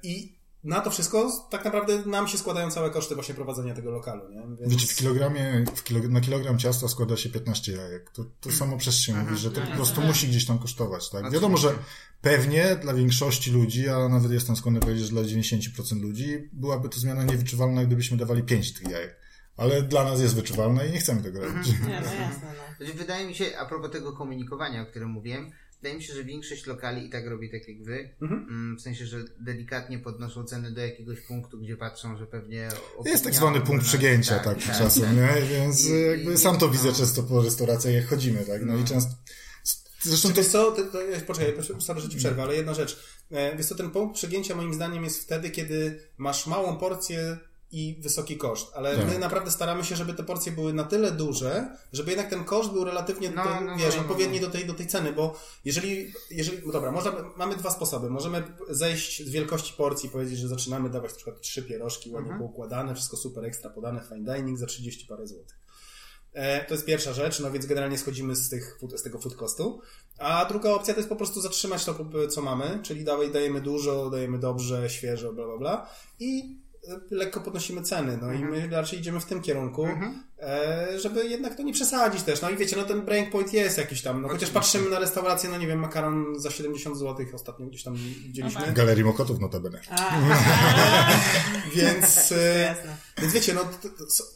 I na to wszystko tak naprawdę nam się składają całe koszty właśnie prowadzenia tego lokalu, nie? Więc... Wiecie, w kilogramie, w kilo, na kilogram ciasta składa się 15 jajek. To, to samo przez się mówi, że to po prostu musi gdzieś tam kosztować, tak? Wiadomo, że pewnie dla większości ludzi, a nawet jestem skłonny powiedzieć, że dla 90% ludzi, byłaby to zmiana niewyczuwalna, gdybyśmy dawali 5 tych jajek. Ale dla nas jest wyczuwalne i nie chcemy tego robić. Nie, no jasne, no. Znaczy, Wydaje mi się, a propos tego komunikowania, o którym mówiłem, wydaje mi się, że większość lokali i tak robi tak jak wy. Mm, W sensie, że delikatnie podnoszą ceny do jakiegoś punktu, gdzie patrzą, że pewnie. Jest tak zwany punkt przegięcia, tak, tak, tak, czasem, tak. nie? Więc I- jakby i- sam to widzę no. często po restauracjach, jak chodzimy, tak? No i często... Zresztą Czy to co, to, to, poczekaj, sorry, że ci przerwę, ale jedna rzecz. E, Wiesz co, ten punkt przegięcia moim zdaniem jest wtedy, kiedy masz małą porcję i wysoki koszt, ale Tak. my naprawdę staramy się, żeby te porcje były na tyle duże, żeby jednak ten koszt był relatywnie, No, do, no, wiesz, no, odpowiedni no. do tej, do tej ceny, bo jeżeli, jeżeli, no dobra, można, mamy dwa sposoby. Możemy zejść z wielkości porcji i powiedzieć, że zaczynamy dawać na przykład trzy pierożki ładnie Mhm. poukładane, wszystko super ekstra podane, fine dining za 30 parę złotych. E, to jest pierwsza rzecz, no więc generalnie schodzimy z, tych, z tego food costu. A druga opcja to jest po prostu zatrzymać to, co mamy, czyli dajemy dużo, dajemy dobrze, świeżo, bla, bla, bla. I lekko podnosimy ceny, no i my raczej idziemy w tym kierunku, e, żeby jednak to nie przesadzić też. No i wiecie, no ten breakpoint jest jakiś tam, no chociaż patrzymy na restaurację, no nie wiem, makaron za 70 zł ostatnio gdzieś tam widzieliśmy. W Galerii Mokotów notabene. Więc, to e, więc wiecie, no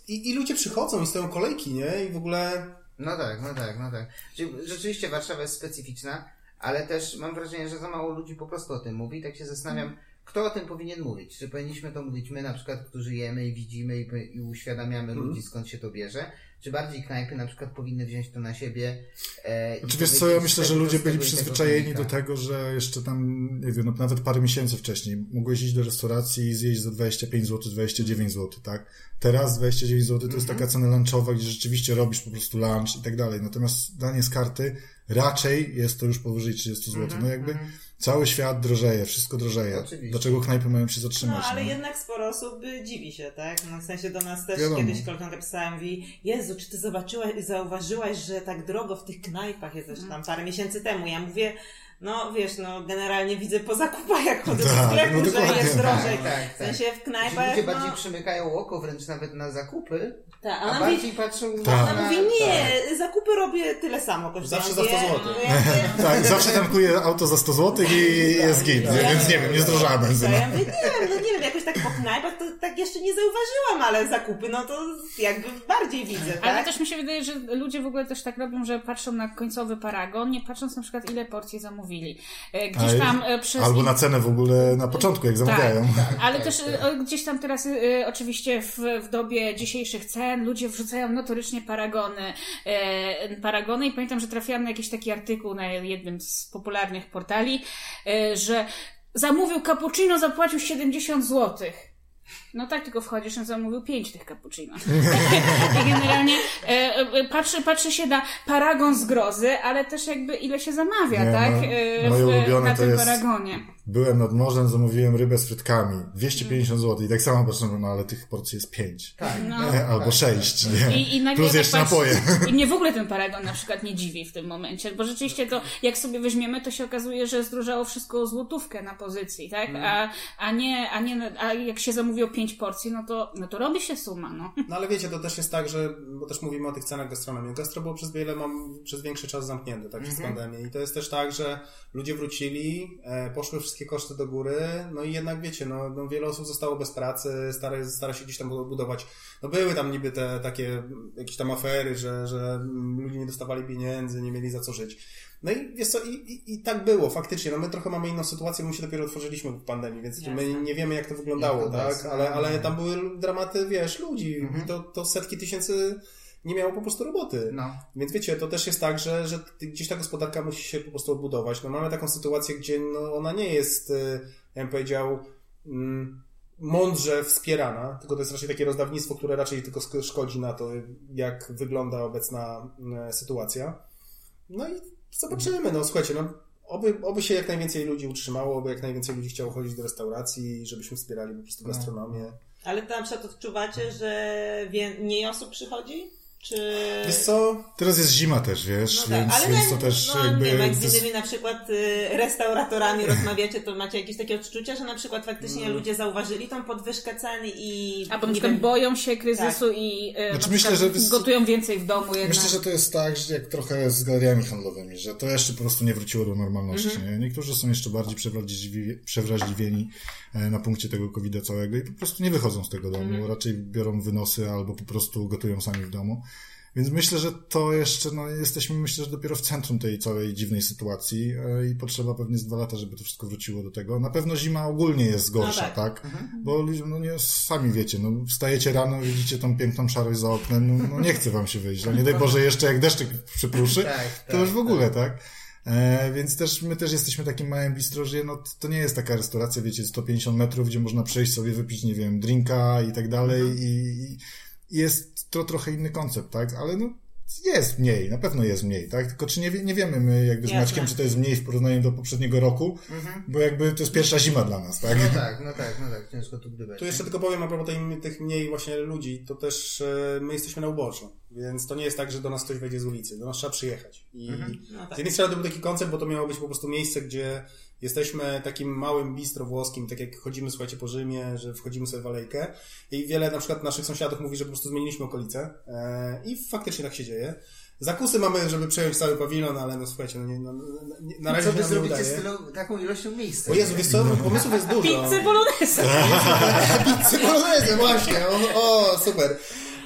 i, i ludzie przychodzą i stoją kolejki, nie? I w ogóle No tak, no tak, no tak. Rzeczywiście Warszawa jest specyficzna, ale też mam wrażenie, że za mało ludzi po prostu o tym mówi. Tak się zastanawiam, kto o tym powinien mówić. Czy powinniśmy to mówić my, na przykład, którzy jemy i widzimy i, i uświadamiamy ludzi, skąd się to bierze? Czy bardziej knajpy na przykład powinny wziąć to na siebie? E, i Czy wiesz co, ja myślę, że ludzie byli przyzwyczajeni do tego, że jeszcze tam, nie wiem, no, nawet parę miesięcy wcześniej mogłeś iść do restauracji i zjeść za 25 zł, 29 zł, tak? Teraz 29 zł to jest taka cena lunchowa, gdzie rzeczywiście robisz po prostu lunch i tak dalej. Natomiast danie z karty raczej jest to już powyżej 30 zł. No jakby cały świat drożeje, wszystko drożeje. Oczywiście. Dlaczego knajpy mają się No, zatrzymać? ale no? jednak sporo osób y, dziwi się, tak? No, w sensie do nas też Wiadomo. kiedyś koleżanka pisała, mówi Jezu, czy ty zobaczyłaś, zauważyłaś, że tak drogo w tych knajpach jest tam parę miesięcy temu. Ja mówię, no wiesz, no generalnie widzę po zakupach, jak chodzę do Tak, sklepu, no że dokładnie. jest drożej. Tak, tak, W sensie w Że knajpach, ludzie bardziej no, przymykają oko wręcz nawet na zakupy, tak, a, a ona mówi, bardziej patrzą Tak. na... ona mówi, nie, zakupy robię tyle samo kosztują. Zawsze za 100 Ja- złotych. ja Tak, zawsze tankuję auto za 100 zł i jest git, Ja więc nie wiem, nie zdrożała benzyna. ja mówię, nie wiem, no nie wiem, jakoś tak po knajpach to tak jeszcze nie zauważyłam, ale zakupy, no to jakby bardziej widzę, tak? Ale też mi się wydaje, że ludzie w ogóle też tak robią, że patrzą na końcowy paragon, nie patrząc na przykład ile porcji zamówili. E, Gdzieś tam e, przez... Albo na cenę w ogóle na początku, jak zamawiają. Ale tak, też tak. e, gdzieś tam teraz oczywiście w, w dobie dzisiejszych cen ludzie wrzucają notorycznie paragony, paragony i pamiętam, że trafiłam na jakiś taki artykuł na jednym z popularnych portali, że zamówił cappuccino, zapłacił 70 złotych. No tak, tylko wchodzisz, on zamówił pięć tych cappuccino. I generalnie e, e, patrzy, patrzy się na paragon zgrozy, ale też jakby ile się zamawia, Nie, tak? no, E, moje w, ulubione na to tym jest- paragonie. Byłem nad morzem, zamówiłem rybę z frytkami. 250 zł. I tak samo patrzyłem, no ale tych porcji jest 5. Tak, No. Albo 6, nie? I, i nagle Plus tak jeszcze patrz- napoje. I mnie w ogóle ten paragon na przykład nie dziwi w tym momencie, bo rzeczywiście to, jak sobie weźmiemy, to się okazuje, że zdrożało wszystko o złotówkę na pozycji, tak? A, a nie, a nie, a jak się zamówiło pięć porcji, no to, no to robi się suma, no. No ale wiecie, to też jest tak, że, bo też mówimy o tych cenach gastronomii. Gastro było przez wiele, mam, przez większy czas zamknięte, tak, przez pandemię. I to jest też tak, że ludzie wrócili, e, poszły wszystkie koszty do góry, no i jednak wiecie, no, no wiele osób zostało bez pracy, stara, stara się gdzieś tam budować. No były tam niby te takie jakieś tam afery, że, że ludzie nie dostawali pieniędzy, nie mieli za co żyć. No i wiesz co, i, i, i tak było, faktycznie. No my trochę mamy inną sytuację, my się dopiero otworzyliśmy w pandemii, więc my Jasne. nie wiemy jak to wyglądało, Jak to tak? jest. Ale, ale tam były dramaty, wiesz, ludzi i to, to setki tysięcy nie miało po prostu roboty. No. Więc wiecie, to też jest tak, że, że gdzieś ta gospodarka musi się po prostu odbudować. No mamy taką sytuację, gdzie no, ona nie jest, y, ja bym powiedział, mm, mądrze wspierana, tylko to jest raczej takie rozdawnictwo, które raczej tylko szkodzi na to, jak wygląda obecna mm, sytuacja. No i zobaczymy, no słuchajcie, no oby, oby się jak najwięcej ludzi utrzymało, oby jak najwięcej ludzi chciało chodzić do restauracji, żebyśmy wspierali po prostu gastronomię. Ale to na przykład odczuwacie, że mniej osób przychodzi? Czy... Wiesz co, Teraz jest zima też, wiesz, No tak, więc, ale więc to jak- też no, jakby... nie wiem, jak to z innymi na przykład y, restauratorami rozmawiacie, to macie jakieś takie odczucia, że na przykład faktycznie Mm. ludzie zauważyli tą podwyżkę cen i... Albo na przykład wiem, boją się kryzysu i e, Znaczy na myślę, że wys- gotują więcej w domu jednak. Myślę, że to jest tak, że jak trochę z galeriami handlowymi, że to jeszcze po prostu nie wróciło do normalności. Mhm. Nie? Niektórzy są jeszcze bardziej przewrażliwi- przewrażliwieni e, na punkcie tego covid całego i po prostu nie wychodzą z tego domu. Mhm. Raczej biorą wynosy albo po prostu gotują sami w domu. Więc myślę, że to jeszcze, no jesteśmy myślę, że dopiero w centrum tej całej dziwnej sytuacji e, i potrzeba pewnie z dwa lata, żeby to wszystko wróciło do tego. Na pewno zima ogólnie jest gorsza, No tak. tak? Bo ludzie, no nie, sami wiecie, no wstajecie rano, widzicie tą piękną szarość za oknem, no, no nie chce wam się wyjść. A nie daj Boże jeszcze jak deszczyk przypruszy, Tak, to tak, już w ogóle, tak? E, więc też my też jesteśmy takim małym bistro, że no, to nie jest taka restauracja, wiecie, 150 metrów, gdzie można przejść sobie, wypić, nie wiem, drinka i tak dalej i, i jest to trochę inny koncept, tak? Ale no jest mniej, na pewno jest mniej, tak? Tylko czy nie, nie wiemy my jakby z Jasne. Maćkiem, czy to jest mniej w porównaniu do poprzedniego roku, bo jakby to jest pierwsza zima dla nas, tak? No tak, no tak, no tak, ciężko tu gdybać. Tu jeszcze tylko powiem a propos tej, tych mniej właśnie ludzi, to też e, my jesteśmy na uboczu, więc to nie jest tak, że do nas ktoś wejdzie z ulicy, do nas trzeba przyjechać. I No tak. z jednej strony to był taki koncept, bo to miało być po prostu miejsce, gdzie jesteśmy takim małym bistro włoskim, tak jak chodzimy, słuchajcie, po Rzymie, że wchodzimy sobie w alejkę i wiele na przykład naszych sąsiadów mówi, że po prostu zmieniliśmy okolice e, i faktycznie tak się dzieje. Zakusy mamy, żeby przejąć cały pawilon, ale no słuchajcie, no nie, no, no, nie, na razie Co się wy nam nie zrobicie udaje. z taką ilością miejsca? O Jezu, wiesz co, pomysłów jest dużo. Pizzy bolognese. Pizzy bolognese, właśnie. O, o, super.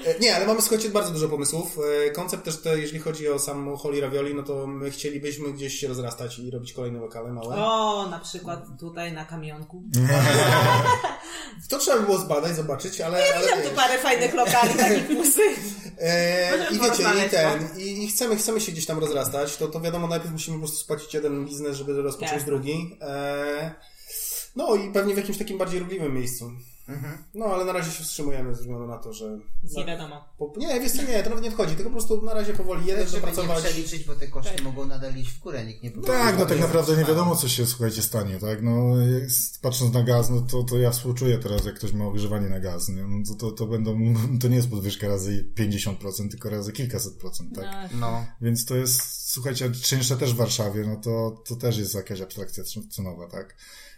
E, Nie, ale mamy, słuchajcie, bardzo dużo pomysłów. E, Koncept też, te, jeżeli chodzi o sam Holy Ravioli, no to my chcielibyśmy gdzieś się rozrastać i robić kolejne lokale małe. O, na przykład tutaj na kamionku. To trzeba by było zbadać, zobaczyć, ale... ale Tam wiesz. tu parę fajnych lokali, takie plusy. E, I wiecie, i ten, i, i chcemy, chcemy się gdzieś tam rozrastać, to, to wiadomo, najpierw musimy po prostu spłacić jeden biznes, żeby rozpocząć Jasne. drugi. No i pewnie w jakimś takim bardziej ruchliwym miejscu. No, ale na razie się wstrzymujemy ze względu na to, że... Nie wiadomo. Po, nie, wiesz co, nie, to nawet nie wchodzi, tylko po prostu na razie powoli jeden Jeszcze dopracować. nie przeliczyć, bo te koszty mogą nadal iść w górę, nikt nie Tak, no tak naprawdę nie wiadomo, co się, słuchajcie, stanie, tak? No, jest- patrząc na gaz, no to, to ja współczuję teraz, jak ktoś ma ogrzewanie na gaz, nie? No to, to, to będą, to nie jest podwyżka razy 50%, tylko razy kilkaset procent, tak? No. Więc to jest, słuchajcie, czy jeszcze też w Warszawie, no to, to też jest jakaś abstrakcja cenowa, tak?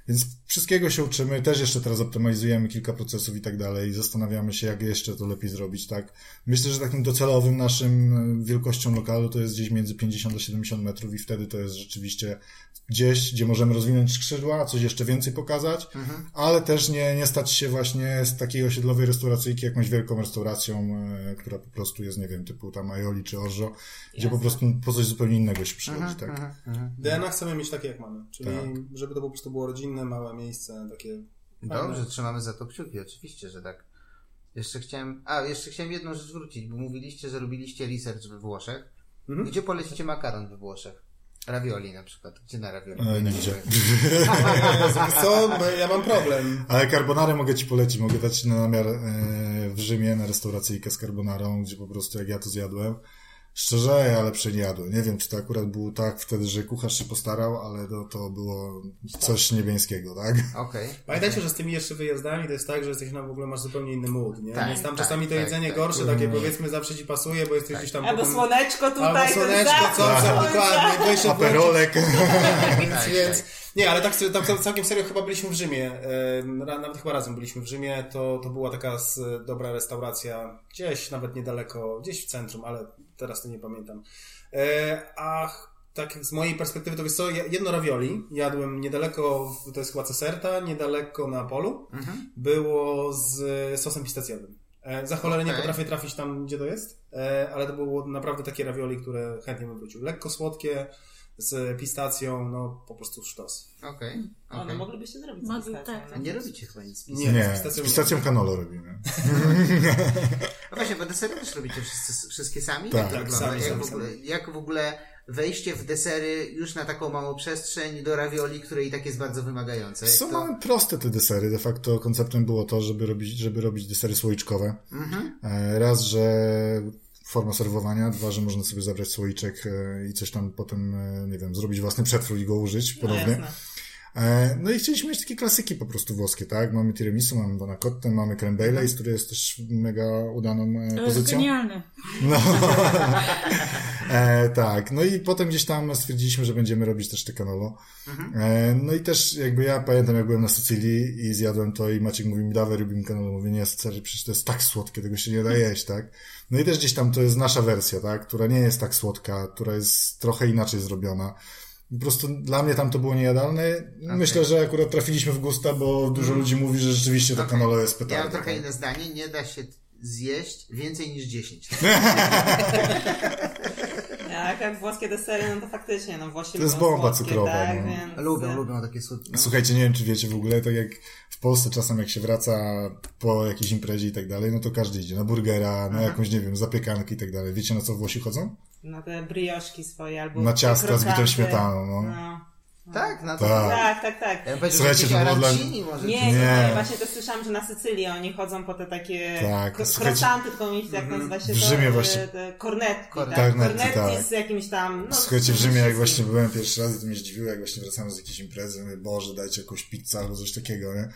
Więc wszystkiego się uczymy, też jeszcze teraz optymalizujemy kilka procesów i tak dalej, zastanawiamy się, jak jeszcze to lepiej zrobić, tak? Myślę, że takim docelowym naszym wielkością lokalu to jest gdzieś między 50 a 70 metrów i wtedy to jest rzeczywiście gdzieś, gdzie możemy rozwinąć skrzydła, coś jeszcze więcej pokazać, ale też nie, nie stać się właśnie z takiej osiedlowej restauracyjki jakąś wielką restauracją, e, która po prostu jest, nie wiem, typu tam Aioli czy Orzo, gdzie po prostu po coś zupełnie innego się przychodzi, tak? DNA chcemy mieć takie jak mamy, czyli Tak. żeby to po prostu było rodzinne, małe miejsce, takie... Dobrze, trzymamy za to kciuki, oczywiście, że tak. Jeszcze chciałem, a jeszcze chciałem jedną rzecz wrócić, bo mówiliście, że robiliście research we Włoszech. Mhm. Gdzie polecicie makaron we Włoszech? Ravioli na przykład. Gdzie na ravioli? E, nigdzie. Wiesz co, ja mam problem. Ale carbonarę mogę ci polecić, mogę dać na namiar e, w Rzymie na restauracyjkę z carbonarą, gdzie po prostu jak ja to zjadłem, szczerze, ja lepsze nie wiem, czy to akurat było tak wtedy, że kucharz się postarał, ale to, to było coś niebieskiego, tak? Okej. Pamiętajcie, że z tymi jeszcze wyjazdami to jest tak, że jesteś na w ogóle masz zupełnie inny mood, nie? Tak, Więc tam tak, czasami to tak, jedzenie tak. gorsze, takie powiedzmy zawsze ci pasuje, bo jesteś gdzieś tam Albo potem- słoneczko tutaj. Albo słoneczko, co za słońce. dokładnie, Aperolek. Więc, Tak, więc nie, ale tak, tak, całkiem serio chyba byliśmy w Rzymie. Nawet chyba razem byliśmy w Rzymie. To, to była taka dobra restauracja gdzieś nawet niedaleko, gdzieś w centrum, ale teraz to nie pamiętam. E, a tak z mojej perspektywy to wiesz co, jedno ravioli jadłem niedaleko, to jest chyba Ceserta, niedaleko na polu. Było z sosem pistacjowym. E, Za cholerę nie Okej. potrafię trafić tam, gdzie to jest, e, ale to było naprawdę takie ravioli, które chętnie bym wrócił. Lekko słodkie, z pistacją, no po prostu sztos. Okej. O, no okej. moglibyście zrobić z Mogli, pistacją, tak. no. A nie robicie chyba nic. Nie, Nie, z pistacją z pistacją canolo robimy. No właśnie, bo desery też robicie wszyscy, wszystkie sami? Tak. Tak, wygląda? sami, jak, w ogóle, jak w ogóle wejście w desery już na taką małą przestrzeń do ravioli, które i tak jest bardzo wymagające? Są to... mamy proste te desery. De facto konceptem było to, żeby robić, żeby robić desery słoiczkowe. E, Raz, że forma serwowania, dwa, że można sobie zabrać słoiczek e, i coś tam potem, e, nie wiem, zrobić własny przetwór i go użyć No ponownie. jasne. E, No i chcieliśmy mieć takie klasyki po prostu włoskie, tak? Mamy tiramisu, mamy Dona Cotte, mamy creme brulee, który jest też mega udaną e, To jest pozycją. genialne. No, e, tak. No i potem gdzieś tam stwierdziliśmy, że będziemy robić też te canolo. E, no i też jakby ja pamiętam, jak byłem na Sycylii i zjadłem to i Maciek mówi mi, dawaj, robimy canolo. Mówię, nie, stary, przecież to jest tak słodkie, tego się nie da jeść, tak? No i też gdzieś tam to jest nasza wersja, tak? Która nie jest tak słodka, która jest trochę inaczej zrobiona. Po prostu dla mnie tam to było niejadalne. Myślę, że akurat trafiliśmy w gusta, bo dużo ludzi mówi, że rzeczywiście to Okej. canolo jest Ja petarda. mam trochę tak? inne zdanie. Nie da się zjeść więcej niż 10. Jak, jak włoskie desery, no to faktycznie, no Włosi To jest bomba słodkie, cukrowa, Tak, no. więc... lubią, lubią takie słodkie. No. Słuchajcie, nie wiem, czy wiecie w ogóle, tak jak w Polsce czasem jak się wraca po jakiejś imprezie i tak dalej, no to każdy idzie na burgera, na jakąś, nie wiem, zapiekankę i tak dalej. Wiecie, na co Włosi chodzą? Na te brioszki swoje albo Na te ciasta z bitą śmietaną, no. no. Tak, na to. Tak. Tak, tak, tak. Ja bym Słuchajcie, że to było dla- może. Nie, nie, Nie. nie, właśnie to słyszałam, że na Sycylii oni chodzą po te takie Tak, krosanty, tylko wiem, jak nazywa się W to, Rzymie te- właśnie- te kornetki, Kornetki, tak? tak. Kornetki z jakimś tam... No, Słuchajcie, w Rzymie jak właśnie byłem pierwszy raz, to mnie zdziwiło, jak właśnie wracałem z jakiejś imprezy, mówię, Boże, dajcie jakąś pizzę albo coś takiego, nie?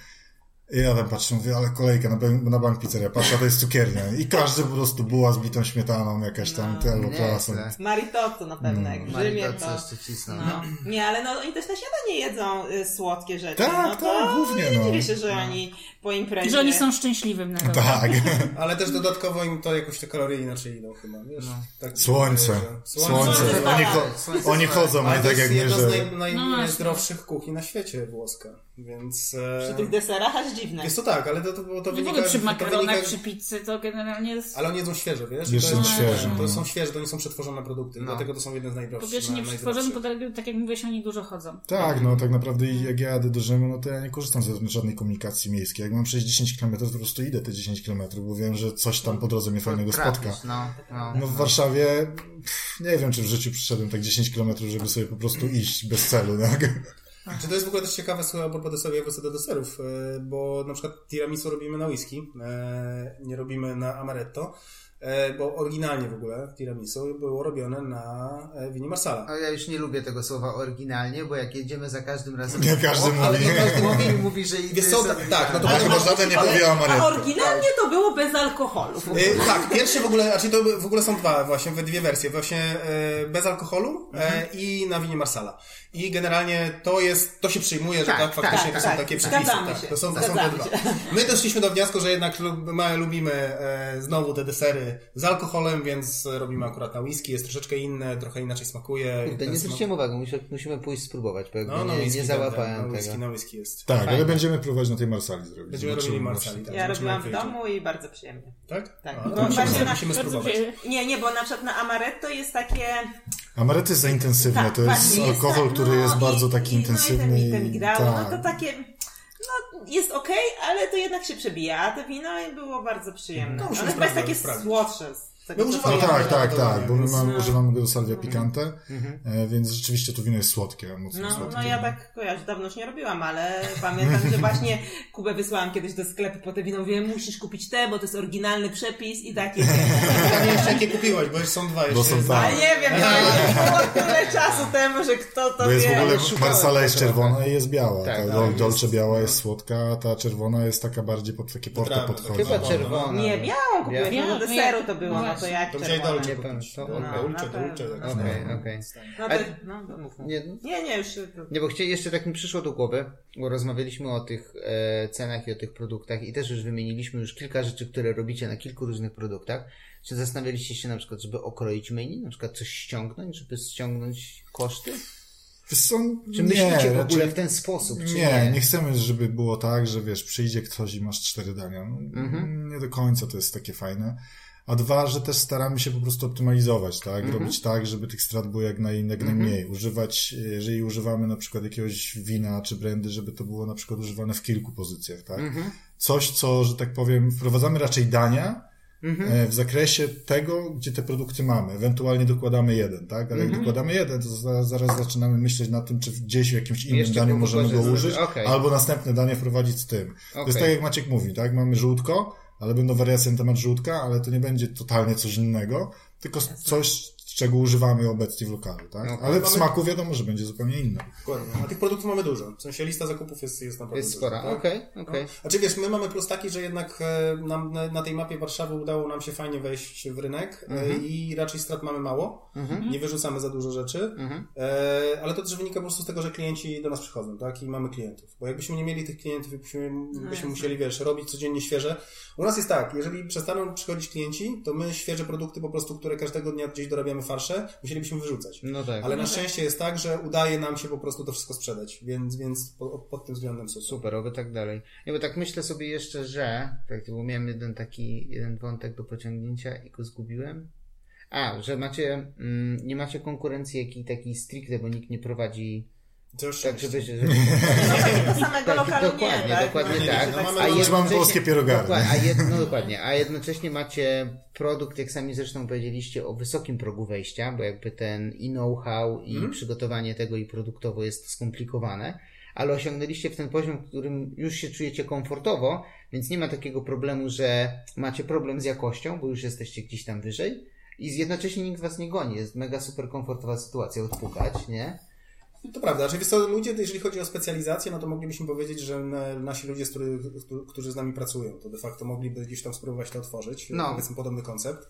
I ja tam patrzę, mówię, ale kolejka na, bank- na bank pizzeria, patrzę, a to jest cukiernia. I każdy po prostu była z bitą śmietaną, jakaś tam, No, te albo nie, klasą. Maritotto na pewno, jak w Rzymie Maritotto to... jeszcze cisną. No. Nie, ale no oni też na śniadanie jedzą y, słodkie rzeczy. Tak, no to tak, głównie, nie no. dziwię się, że oni po imprezie... Że oni są szczęśliwym narodem. Tak. Ale też dodatkowo im to jakoś te kalorie inaczej idą chyba, wiesz? Tak, Słońce. Słońce. Słońce. Oni, tak. cho- Słońce oni tak. chodzą, nie to tak jak jest my, jedna że... z naj, naj, No najzdrowszych kuchni na świecie włoska, więc... Przy E, tych deserach aż dziwne. jest to tak, ale to, to, to No w wynika... przy to makaronach, wynika, przy pizzy to generalnie jest... ale oni jedzą świeże, wiesz? Jeszcze to, jest- świeże, To no. są świeże, to nie są przetworzone produkty, No. dlatego to są jedne z Po najdroższych. pierwsze nie przetworzone, po drugie, tak jak mówiłeś, oni dużo chodzą. Tak, no tak naprawdę i jak ja jadę do Rzymu, no to ja nie korzystam ze żadnej komunikacji miejskiej. Jak mam przejść 10 km, to po prostu idę te 10 km, bo wiem, że coś tam po drodze mnie fajnego spotka. No, no. No w Warszawie pff, nie wiem, czy w życiu przyszedłem tak 10 km, żeby sobie po prostu iść bez celu, tak? Czy to jest w ogóle też ciekawe, słuchaj, deserów, jak wrócę do deserów, e, bo na przykład tiramisu robimy na whisky, e, nie robimy na amaretto, bo oryginalnie w ogóle tiramisu było robione na e, winie Marsala. No, ja już nie lubię tego słowa oryginalnie, bo jak jedziemy za każdym razem... Nie każdy o, Ale mówi. nie każdy mówi i mówi, że... Wiesz co, tak, tak, no to A chyba żaden nie powie o A oryginalnie to było bez alkoholu. E, tak, pierwsze w ogóle, znaczy to w ogóle są dwa właśnie, we dwie wersje, właśnie e, bez alkoholu e, i na winie Marsala. I generalnie to jest, to się przyjmuje, że Tak, tak, faktycznie tak, to są tak. takie przepisy. Zgadzamy tak, to są, to są te dwa. My doszliśmy do wniosku, że jednak lub, my lubimy e, znowu te desery z alkoholem, więc robimy akurat na whisky, jest troszeczkę inne, trochę inaczej smakuje. Kurde, nie smak- zwróciłem uwagi, musimy, musimy pójść spróbować, bo No, na nie, whisky, nie tak, załapałem na whisky, tego. na whisky jest. Tak, Fajne. ale będziemy próbować na tej Marsali zrobić. Będziemy Zobaczymy robili. Marsali, tak. Ja robiłam w domu i bardzo przyjemnie. Tak? Tak. A, to musimy, właśnie na- musimy spróbować. Nie, nie, bo na przykład na amaretto jest takie... Amaretto jest za intensywne, Tak, to jest alkohol, tak, który no jest i- bardzo taki i, intensywny. No i te, migdały, tak. no to takie... No, jest okej, ale to jednak się przebija, a to wino było bardzo przyjemne. Musimy Ono chyba jest takie słodsze. Tego, używamy No wiem. tak, tak, tak, bo my mamy, No. używamy go do salvia picante, e, więc rzeczywiście to wino jest słodkie, mocno No, słodkie. no ja tak kojarzę, dawno już nie robiłam, ale pamiętam, że właśnie Kubę wysłałam kiedyś do sklepu po te wino, mówię, musisz kupić te, bo to jest oryginalny przepis i takie. Ja nie jeszcze jakie kupiłaś, bo już są dwa jeszcze. Bo są dwa. Ale nie wiem, to było tyle czasu temu, że kto to Bo jest wie. w ogóle, Marsala jest czerwona i jest biała. Tak, ta tak. Dolce biała jest słodka, a ta czerwona jest taka bardziej pod takie porto podchodzi. Chyba No, czerwona. Nie, białą no do deseru to było, No no to jak To. Nie to No, okej. Dolce, na Dolce, pewno. tak. Okej, okej. No to, no, to mów. Nie, Nie, nie, już. Nie, bo chcie, jeszcze tak mi przyszło do głowy, bo rozmawialiśmy o tych e, cenach i o tych produktach i też już wymieniliśmy już kilka rzeczy, które robicie na kilku różnych produktach. Czy zastanawialiście się na przykład, żeby okroić menu, na przykład coś ściągnąć, żeby ściągnąć koszty? Co, Czy nie, myślicie w raczej- ogóle w ten sposób, czy nie, nie? nie, chcemy, żeby było tak, że wiesz, przyjdzie ktoś i masz cztery dania. No, Mhm. Nie do końca to jest takie fajne. A dwa, że też staramy się po prostu optymalizować, tak? Mhm. Robić tak, żeby tych strat było jak, naj, jak najmniej. Używać, jeżeli używamy na przykład jakiegoś wina czy brandy, żeby to było na przykład używane w kilku pozycjach, tak? Mhm. Coś, co, że tak powiem, wprowadzamy raczej dania, Mhm. e, w zakresie tego, gdzie te produkty mamy. Ewentualnie dokładamy jeden, tak? Ale jak Mhm. dokładamy jeden, to za, zaraz zaczynamy myśleć nad tym, czy gdzieś w jakimś innym Jeszcze daniu możemy go użyć, Okej. albo następne danie wprowadzić z tym. To jest tak, jak Maciek mówi, tak? Mamy żółtko, ale będą wariacje na temat żółtka, ale to nie będzie totalnie coś innego, tylko coś, czego używamy obecnie w lokalu, tak? Okej. Ale w Mamy- smaku wiadomo, że będzie zupełnie inne. Dokładnie. A tych produktów mamy dużo. W sensie lista zakupów jest, jest naprawdę Jest spora, tak? okej, okej. No. Znaczy wiesz, my mamy plus taki, że jednak e, nam, na, na tej mapie Warszawy udało nam się fajnie wejść w rynek e, Mhm. i raczej strat mamy mało. Nie wyrzucamy za dużo rzeczy. Mhm. E, ale to też wynika po prostu z tego, że klienci do nas przychodzą, tak? I mamy klientów. Bo jakbyśmy nie mieli tych klientów, byśmy, byśmy musieli, wiesz, robić codziennie świeże. U nas jest tak, jeżeli przestaną przychodzić klienci, to my świeże produkty po prostu, które każdego dnia gdzieś dorabiamy farsze, musielibyśmy wyrzucać. No tak. Ale na szczęście jest tak, że udaje nam się po prostu to wszystko sprzedać, więc, więc po, pod tym względem super. Super, oby tak dalej. Nie, bo tak myślę sobie jeszcze, że, tak, bo miałem jeden taki, jeden wątek do pociągnięcia i go zgubiłem. A, że macie, mm, nie macie konkurencji jakiej takiej stricte, bo nikt nie prowadzi Tak, żeby... żeby Samego tak, lokalu dokładnie, nie, tak? dokładnie nie, tak. no mamy- A Czy mamy jednocześnie- włoskie pierogarnie? Dokładnie, a jedno, no dokładnie, a jednocześnie macie produkt, jak sami zresztą powiedzieliście, o wysokim progu wejścia, bo jakby ten i know-how, i Mhm. przygotowanie tego, i produktowo jest skomplikowane, ale osiągnęliście w ten poziom, w którym już się czujecie komfortowo, więc nie ma takiego problemu, że macie problem z jakością, bo już jesteście gdzieś tam wyżej i jednocześnie nikt was nie goni. Jest mega super komfortowa sytuacja odpukać, nie? To prawda, znaczy wiesz co, ludzie, jeżeli chodzi o specjalizację, no to moglibyśmy powiedzieć, że na- nasi ludzie, z którzy z nami pracują, to de facto mogliby gdzieś tam spróbować to otworzyć, No. powiedzmy podobny koncept.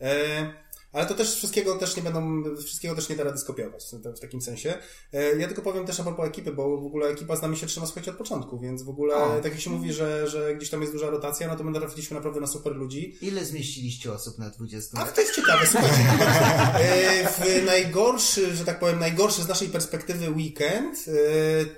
E, ale to też wszystkiego też nie będą, wszystkiego też nie da rady skopiować w, takim sensie. E, ja tylko powiem też a propos ekipy, bo w ogóle ekipa z nami się trzyma słuchajcie od początku, więc w ogóle O. tak jak się mówi, że, że gdzieś tam jest duża rotacja, no to my trafiliśmy naprawdę na super ludzi. Ile zmieściliście osób na 20 A to jest ciekawe, słuchajcie. e, W najgorszy, że tak powiem, najgorszy z naszej perspektywy weekend, e,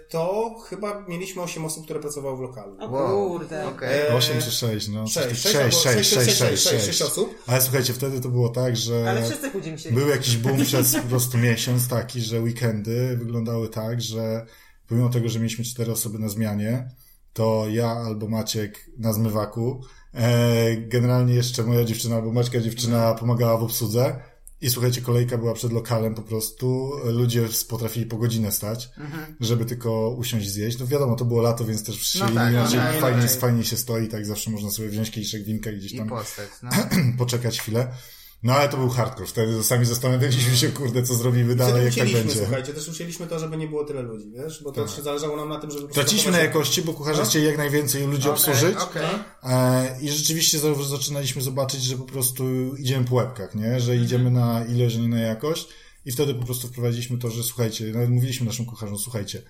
to chyba mieliśmy 8 osób, które pracowały w lokalu. O kurde. okej. E, 8 czy 6, no. 6, 6, 6, 6, 6, 6, 6, 6 osób. Ale słuchajcie, wtedy to było tak, że Ale wszyscy chudzimy się. był jakiś boom przez po prostu miesiąc taki, że weekendy wyglądały tak, że pomimo tego, że mieliśmy cztery osoby na zmianie, to ja albo Maciek na zmywaku, e, generalnie jeszcze moja dziewczyna albo Maćka dziewczyna pomagała w obsłudze i słuchajcie, kolejka była przed lokalem po prostu, ludzie potrafili po godzinę stać, żeby tylko usiąść i zjeść. No wiadomo, to było lato, więc też przyjęli, tak, no tak, fajnie, inaczej. fajnie się stoi, tak zawsze można sobie wziąć kieliszek winka i gdzieś I tam postać, no. poczekać chwilę. No ale to był hardcore, wtedy sami zastanawialiśmy się, kurde, co zrobimy dalej, jak tak będzie. słuchajcie, też ucięliśmy to, żeby nie było tyle ludzi, wiesz, bo to Tak. zależało nam na tym, żeby... Traciliśmy na jakości, bo kucharze chcieli jak najwięcej ludzi obsłużyć. Okej. E, I rzeczywiście za- zaczynaliśmy zobaczyć, że po prostu idziemy po łebkach, nie? Że idziemy na ilość, a nie na jakość. I wtedy po prostu wprowadziliśmy to, że słuchajcie, nawet mówiliśmy naszym kucharzom, słuchajcie,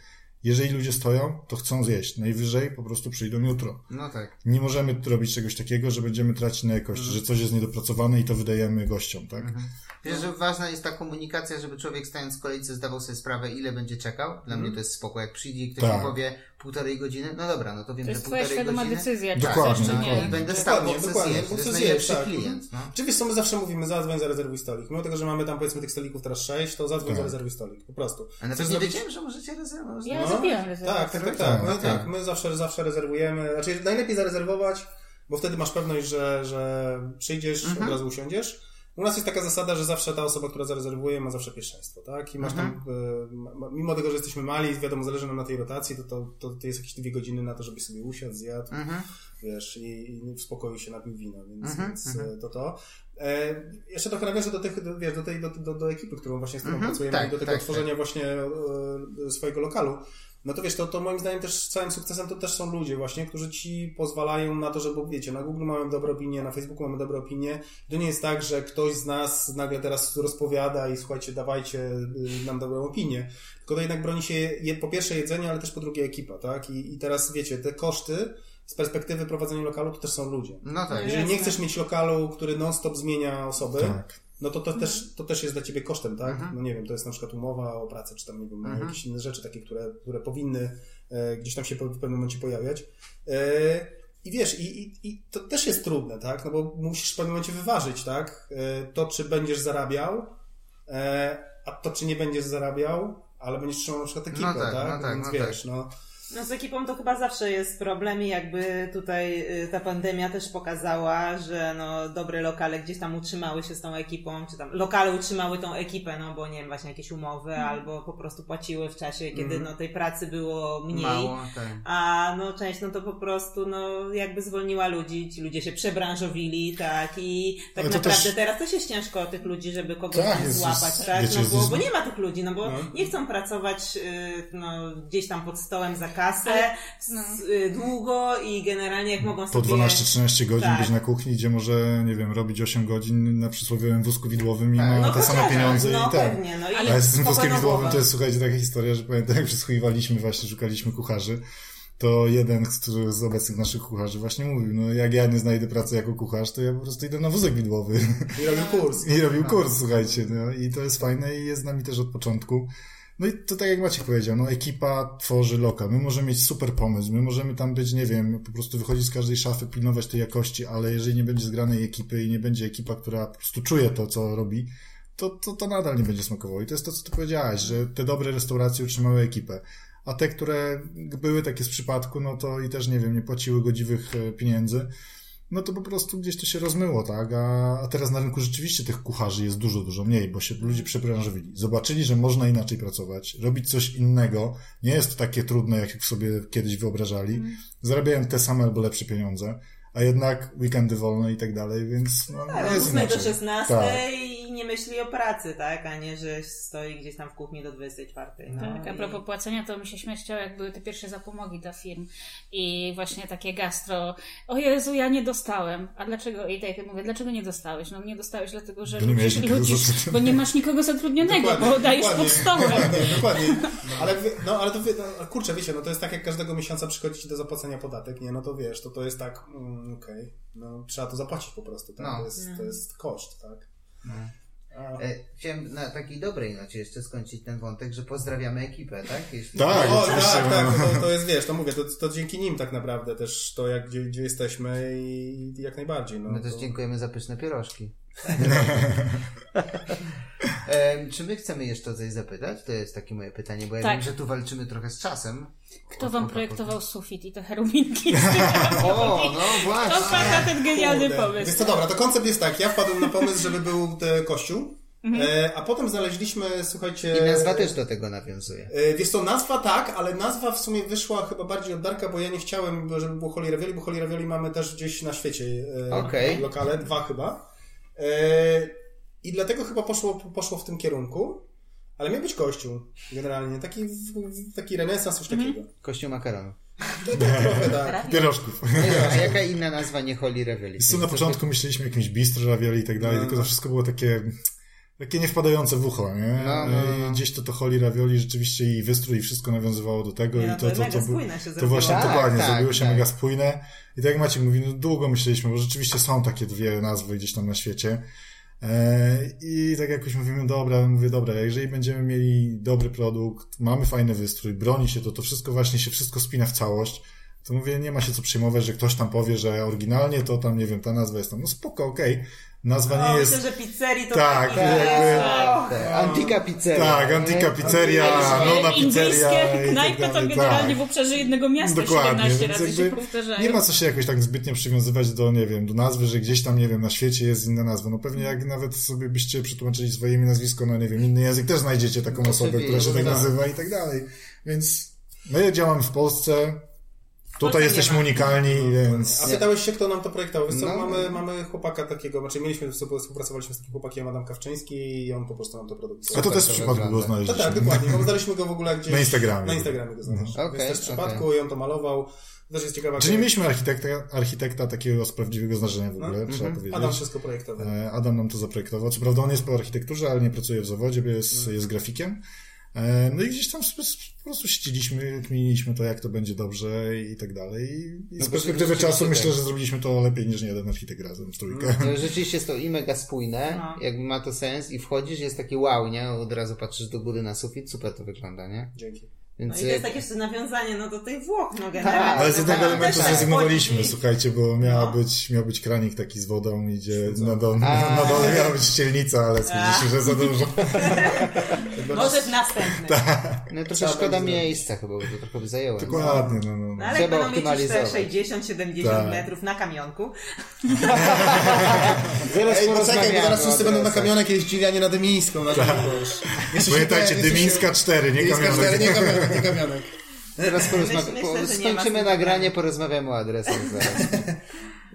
jeżeli ludzie stoją, to chcą zjeść. Najwyżej po prostu przyjdą jutro. No tak. Nie możemy robić czegoś takiego, że będziemy tracić na jakości, Mhm. że coś jest niedopracowane i to wydajemy gościom, tak? Wiesz, że ważna jest ta komunikacja, żeby człowiek stając w kolejce zdawał sobie sprawę, ile będzie czekał. Dla mnie to jest spoko. Jak przyjdzie i ktoś Tak. mi powie półtorej godziny, no dobra, no to wiem, To że jest twoja półtorej świadoma godziny. decyzja, czy Dokładnie, chcesz, czy dokładnie. I będę Dokładnie, stał, bo chcę dokładnie, zjeść. To jest najlepszy zjeść, tak. klient. No. Czy wiesz co, my zawsze mówimy, zadzwoń, zarezerwuj stolik. Mimo tego, że mamy tam powiedzmy tych stolików teraz 6, to zadzwoń, Tak. zarezerwuj stolik, po prostu. A nawet nie zrobić- wiedziałem, że możecie rezerwować. Ja No. zrobiłam Tak, rezerwację. tak, tak, Tak, tak. No, tak. tak. My zawsze, zawsze rezerwujemy. Znaczy, najlepiej zarezerwować, bo wtedy masz pewność, że, że przyjdziesz, Mhm. od razu usiądziesz. U nas jest taka zasada, że zawsze ta osoba, która zarezerwuje, ma zawsze pierwszeństwo, tak? I masz Mhm. tam, y, ma- ma- mimo tego, że jesteśmy mali, wiadomo, zależy nam na tej rotacji, to, to, to, to jest jakieś dwie godziny na to, żeby sobie usiadł, zjadł, Mhm. wiesz, i, i w spokoju się napił wina, więc, Mhm, więc mhm. e, to to. E, jeszcze trochę nawiążę do tych, do, wiesz, do tej, do, do, do ekipy, którą właśnie z którą Mhm, pracujemy tak, i do tego tak, tworzenia właśnie e, swojego lokalu. No to wiesz, to, to moim zdaniem też całym sukcesem to też są ludzie właśnie, którzy ci pozwalają na to, żeby, wiecie, na Google mamy dobre opinie, na Facebooku mamy dobre opinie. To nie jest tak, że ktoś z nas nagle teraz rozpowiada i słuchajcie, dawajcie y, nam dobrą opinię. Tylko to jednak broni się je, po pierwsze jedzenie, ale też po drugie ekipa, tak? I, I teraz wiecie, te koszty z perspektywy prowadzenia lokalu to też są ludzie. No tak. Jeżeli nie chcesz mieć lokalu, który non-stop zmienia osoby, Tak. No to to też, to też jest dla ciebie kosztem, tak? Mhm. No nie wiem, to jest na przykład umowa o pracę, czy tam, nie wiem, Mhm. jakieś inne rzeczy takie, które, które powinny e, gdzieś tam się po, w pewnym momencie pojawiać. E, I wiesz, i, i, i to też jest trudne, tak? No bo musisz w pewnym momencie wyważyć, tak? E, to, czy będziesz zarabiał, e, a to, czy nie będziesz zarabiał, ale będziesz trzymał na przykład ekipę, No tak, tak? no tak, Więc no wiesz, no... No z ekipą to chyba zawsze jest problem i jakby tutaj y, ta pandemia też pokazała, że no dobre lokale gdzieś tam utrzymały się z tą ekipą, czy tam lokale utrzymały tą ekipę, no bo nie wiem, właśnie jakieś umowy albo po prostu płaciły w czasie, kiedy no tej pracy było mniej. Mało, tak. A no część no to po prostu no jakby zwolniła ludzi, ci ludzie się przebranżowili, tak i tak naprawdę też- teraz też jest ciężko tych ludzi, żeby kogoś Tak, złapać, tak? wiecie, no bo, bo nie ma tych ludzi, no bo No. nie chcą pracować y, no, gdzieś tam pod stołem za kasę no. y, długo i generalnie jak mogą Po sobie... 12-13 godzin Tak. być na kuchni, gdzie może, nie wiem, robić 8 godzin na przysłowiowym wózku widłowym i Tak. ma no te same pieniądze no i tak. pewnie, no i Ale z tym wózkiem widłowym to jest, słuchajcie, taka historia, że pamiętam, jak przysłuchiwaliśmy właśnie, szukaliśmy kucharzy, to jeden z obecnych naszych kucharzy właśnie mówił, no jak ja nie znajdę pracy jako kucharz, to ja po prostu idę na wózek widłowy. I robił kurs. I robił kurs, słuchajcie, no i to jest fajne i jest z nami też od początku. No i to tak jak Maciek powiedział, no ekipa tworzy lokal. My możemy mieć super pomysł, my możemy tam być, nie wiem, po prostu wychodzić z każdej szafy, pilnować tej jakości, ale jeżeli nie będzie zgranej ekipy i nie będzie ekipa, która po prostu czuje to, co robi, to, to, to nadal nie będzie smakowało. I to jest to, co ty powiedziałaś, że te dobre restauracje utrzymały ekipę. A te, które były takie z przypadku, no to i też, nie wiem, nie płaciły godziwych e, pieniędzy, no to po prostu gdzieś to się rozmyło, tak? A, a teraz na rynku rzeczywiście tych kucharzy jest dużo, dużo mniej, bo się ludzie przebranżowili. Zobaczyli, że można inaczej pracować, robić coś innego. Nie jest to takie trudne, jak sobie kiedyś wyobrażali. Zarabiają te same albo lepsze pieniądze a jednak weekendy wolne i tak dalej, więc no, Tak, jest 8 do inaczej. 16 Tak. I nie myśli o pracy, tak? A nie, że stoi gdzieś tam w kuchni do 24. No, Tak, a i- propos płacenia, to mi się śmieszciało, jak były te pierwsze zapomogi dla firm i właśnie takie gastro. O Jezu, ja nie dostałem. A dlaczego? I tak jak mówię, dlaczego nie dostałeś? No nie dostałeś dlatego, że Bo nie miałeś ludzi, nikogo ludzi zatrudnionego. bo nie masz nikogo zatrudnionego, bo dajesz pod stołem. Dokładnie, dokładnie. Ale, wy- no, ale to wy, no, kurczę, wiecie, no to jest tak, jak każdego miesiąca przychodzi ci do zapłacenia podatek, nie? No to wiesz, to to jest tak, mm, okej, no trzeba to zapłacić po prostu, tak? No. To, jest, to jest koszt, tak? A, E, Chciałem na takiej dobrej nocie jeszcze skończyć ten wątek, że pozdrawiamy ekipę, tak? Jeśli Tak, o, tak, tak, no. to, to jest, wiesz, to mówię, to, to dzięki nim tak naprawdę też to, jak, gdzie, gdzie jesteśmy i jak najbardziej, no. My też to... dziękujemy za pyszne pierożki. e, czy my chcemy jeszcze o coś zapytać? To jest takie moje pytanie, bo ja Tak. wiem, że tu walczymy trochę z czasem. Kto wam projektował sufit i te cherubinki? O, no To właśnie. pada ten genialny Kurde. pomysł. Wiesz co, dobra, to koncept jest tak, ja wpadłem na pomysł, żeby był te kościół, Mhm. e, a potem znaleźliśmy, słuchajcie... I nazwa też do tego nawiązuje. E, Wiesz co, nazwa tak, ale nazwa w sumie wyszła chyba bardziej od Darka, bo ja nie chciałem, żeby było Holy Ravioli, bo Holy Ravioli mamy też gdzieś na świecie e, Okej. lokale, dwa chyba. E, I dlatego chyba poszło, poszło w tym kierunku, ale miał być kościół generalnie, taki, taki renesans, coś takiego. Kościół makaronu. Trochę tak. Pierożków. A jaka inna nazwa nie Holy? Co na początku myśleliśmy o jakimś bistro, ravioli i tak dalej, No, tylko no. to wszystko było takie takie nie wpadające w ucho, nie? No, no, no. I gdzieś to to Holy Ravioli rzeczywiście i wystrój i wszystko nawiązywało do tego Nie, i no, to, to to, mega to, był- spójne się to właśnie Tak, dokładnie, tak, zrobiło się tak. mega spójne i tak jak Maciek mówi, no długo myśleliśmy, bo rzeczywiście są takie dwie nazwy gdzieś tam na świecie e, i tak jakoś mówimy, dobra, mówię, dobra, jeżeli będziemy mieli dobry produkt, mamy fajny wystrój, broni się to, to wszystko właśnie się wszystko spina w całość, to mówię, nie ma się co przejmować, że ktoś tam powie, że oryginalnie to tam, nie wiem, ta nazwa jest tam, no spoko, okej, nazwa O, nie jest... myślę, że pizzerii to Tak, taki jakby- jest. Tak, Antika pizzeria. Tak, Antika Pizzeria, Nona Pizzeria Indyjskie i knajpy tak to generalnie tak. w obszarze jednego miasta Dokładnie, 17 więc razy się jakby powtarzają. nie ma co się jakoś tak zbytnio przywiązywać do, nie wiem, do nazwy, że gdzieś tam, nie wiem, na świecie jest inna nazwa. No pewnie jak nawet sobie byście przetłumaczyli swoje imię, nazwisko na, nie wiem, inny język, też znajdziecie taką osobę, która się tak tak. nazywa i tak dalej. Więc my działamy w Polsce, tutaj jesteśmy unikalni, więc... A pytałeś się, kto nam to projektował. Wiesz co, No. mamy, mamy chłopaka takiego, znaczy mieliśmy, sobie współpracowaliśmy z takim chłopakiem Adam Kawczyński i on po prostu nam to produkował. A to też w przypadku go wygląda. To znaleźliśmy. tak, dokładnie, bo znaliśmy go w ogóle gdzieś... Na Instagramie. Na Instagramie go znaleźliśmy. Okej, Więc też w przypadku okej. i on to malował. To też jest ciekawa Czy nie mieliśmy architekta, architekta takiego z prawdziwego zdarzenia w ogóle, No. trzeba powiedzieć. Adam wszystko projektował. E, Adam nam to zaprojektował. Co prawda on jest po architekturze, ale nie pracuje w zawodzie, bo jest, Mm. jest grafikiem. E, No i gdzieś tam po prostu siedzieliśmy, kminiliśmy to, jak to będzie dobrze i tak dalej. I- I z perspektywy czasu tak. myślę, że zrobiliśmy to lepiej niż nie jeden architekt razem w trójkę. No, rzeczywiście jest to i mega spójne, No. jakby ma to sens i wchodzisz, jest takie wow, nie? Od razu patrzysz do góry na sufit, super to wygląda, nie? Dzięki. No Więc i to jest takie jeszcze nawiązanie no, do tych Włoch, no generalnie. Tak, Ale z jednego tak, elementu też tak zrezygnowaliśmy, słuchajcie, bo miała No. być, miał być kranik taki z wodą, idzie na dole, na dole miała być ścielnica, ale stwierdziliśmy, że za dużo. Może następny. No trochę Trzeba szkoda miejsca chyba, bo to trochę by zajęło. Dokładnie, no, no, No no. ale Trzeba jak będą mieć już te optymalizować. 60-70 Tak. metrów na kamionku. Zaraz Ej, poczekaj, bo zaraz wszyscy będą na kamionek jeździli, a nie na Dymińską. Na tak. Pamiętajcie, Dymińska 4, nie kamionek. 4, nie kamionek, nie kamionek. Teraz porozma... Myślę, po... skończymy nagranie, porozmawiamy o adresach zaraz.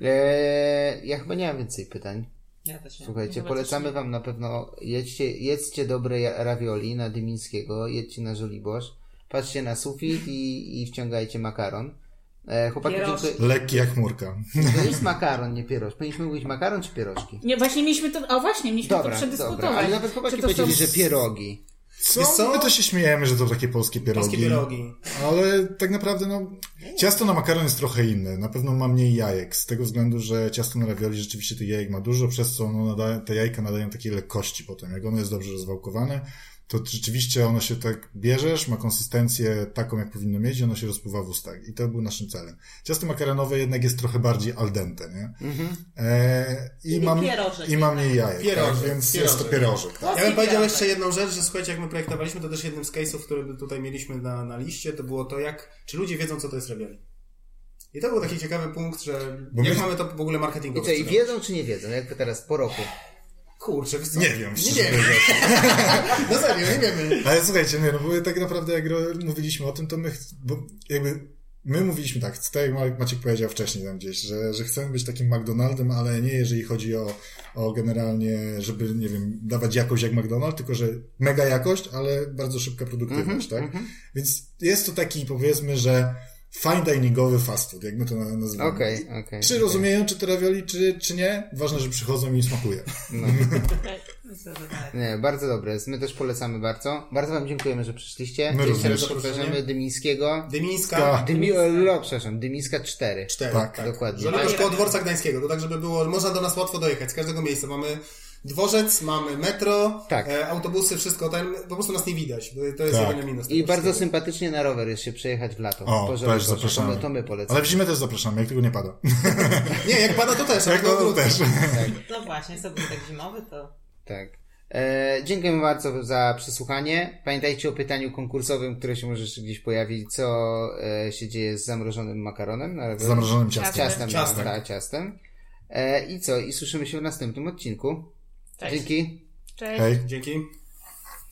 Eee, ja chyba nie mam więcej pytań. Ja też nie. Słuchajcie, Chyba polecamy też nie. wam na pewno, jedźcie, jedzcie dobre ravioli na Dymińskiego, jedźcie na Żoliborz, patrzcie na sufit i, i wciągajcie makaron. E, chłopaki, dziękuję. Lekki jak chmurka. To jest makaron, nie pierożki. Powinniśmy mówić makaron czy pierożki? Nie, właśnie mieliśmy to, o właśnie, mieliśmy to Dobra, przedyskutować. dobra, ale nawet chłopaki Czy to są- powiedzieli, że pierogi. Co? Wiesz co? My to się śmiejemy, że to takie polskie pierogi. Polskie pierogi. Ale tak naprawdę, no, ciasto na makaron jest trochę inne. Na pewno ma mniej jajek, z tego względu, że ciasto na ravioli rzeczywiście tych jajek ma dużo, przez co no, nada, te jajka nadają takiej lekkości potem. Jak ono jest dobrze rozwałkowane, to rzeczywiście ono się tak bierzesz, ma konsystencję taką, jak powinno mieć i ono się rozpływa w ustach. I to był naszym celem. Ciasto makaronowe jednak jest trochę bardziej al dente, nie? E, I Czyli mam, pierożek i mam mniej jajek, Pierożek, tak? więc pierożek. jest to pierożek. Tak? Ja bym powiedział jeszcze jedną rzecz, że słuchajcie, jak my projektowaliśmy, to też jednym z case'ów, który tutaj mieliśmy na, na liście, to było to, jak, czy ludzie wiedzą, co to jest ravioli. I to był taki ciekawy punkt, że Bo jak my- mamy to w ogóle I marketingowo co, i sprzedawać. wiedzą czy nie wiedzą? Jak teraz, po roku. Kurczę, wiesz co? Nie wiem, Nie szczerze wiem. No serio, nie wiemy. Ale słuchajcie, nie, no bo tak naprawdę jak mówiliśmy o tym, to my, bo jakby my mówiliśmy tak, tak jak Ma- Maciek powiedział wcześniej tam gdzieś, że, że chcemy być takim McDonaldem, ale nie jeżeli chodzi o, o generalnie, żeby, nie wiem, dawać jakość jak McDonald, tylko że mega jakość, ale bardzo szybka produktywność, tak? Więc jest to taki, powiedzmy, że fine diningowy fast food, jak my to na- nazywamy. Okej, okej. Czy okej. rozumieją, czy te ravioli, czy, czy nie? Ważne, że przychodzą i im smakuje. Myślę, że tak. Nie, bardzo dobre. My też polecamy bardzo. Bardzo Wam dziękujemy, że przyszliście. My Jeszcze również. przepraszamy Dymińskiego. Dymińska. Tak. Dymi... o, przepraszam, Dymińska 4. Cztery. Tak, dokładnie. Żoliborz koło dworca gdańskiego, to tak, żeby było, można do nas łatwo dojechać z każdego miejsca. Mamy dworzec, mamy metro, Tak. e, autobusy, wszystko ten, po prostu nas nie widać. To, to jest Tak. jedyny minus. I tego bardzo wszystkiego. sympatycznie na rower jest się przejechać w lato. O, Po też zapraszamy. To my, to my polecamy. Ale w zimę też zapraszamy, jak tylko nie pada. Nie, jak pada to też, Jak to to też. No właśnie, sobie tak zimowy to... Tak. E, dziękujemy bardzo za przesłuchanie. Pamiętajcie o pytaniu konkursowym, które się może jeszcze gdzieś pojawić, co e, się dzieje z zamrożonym makaronem. Na Z zamrożonym ciastem. ciastem. Ciastem. Tak, ciastem. E, I co? I słyszymy się w następnym odcinku. Cześć. Dzięki. Cześć. Hej. Dzięki.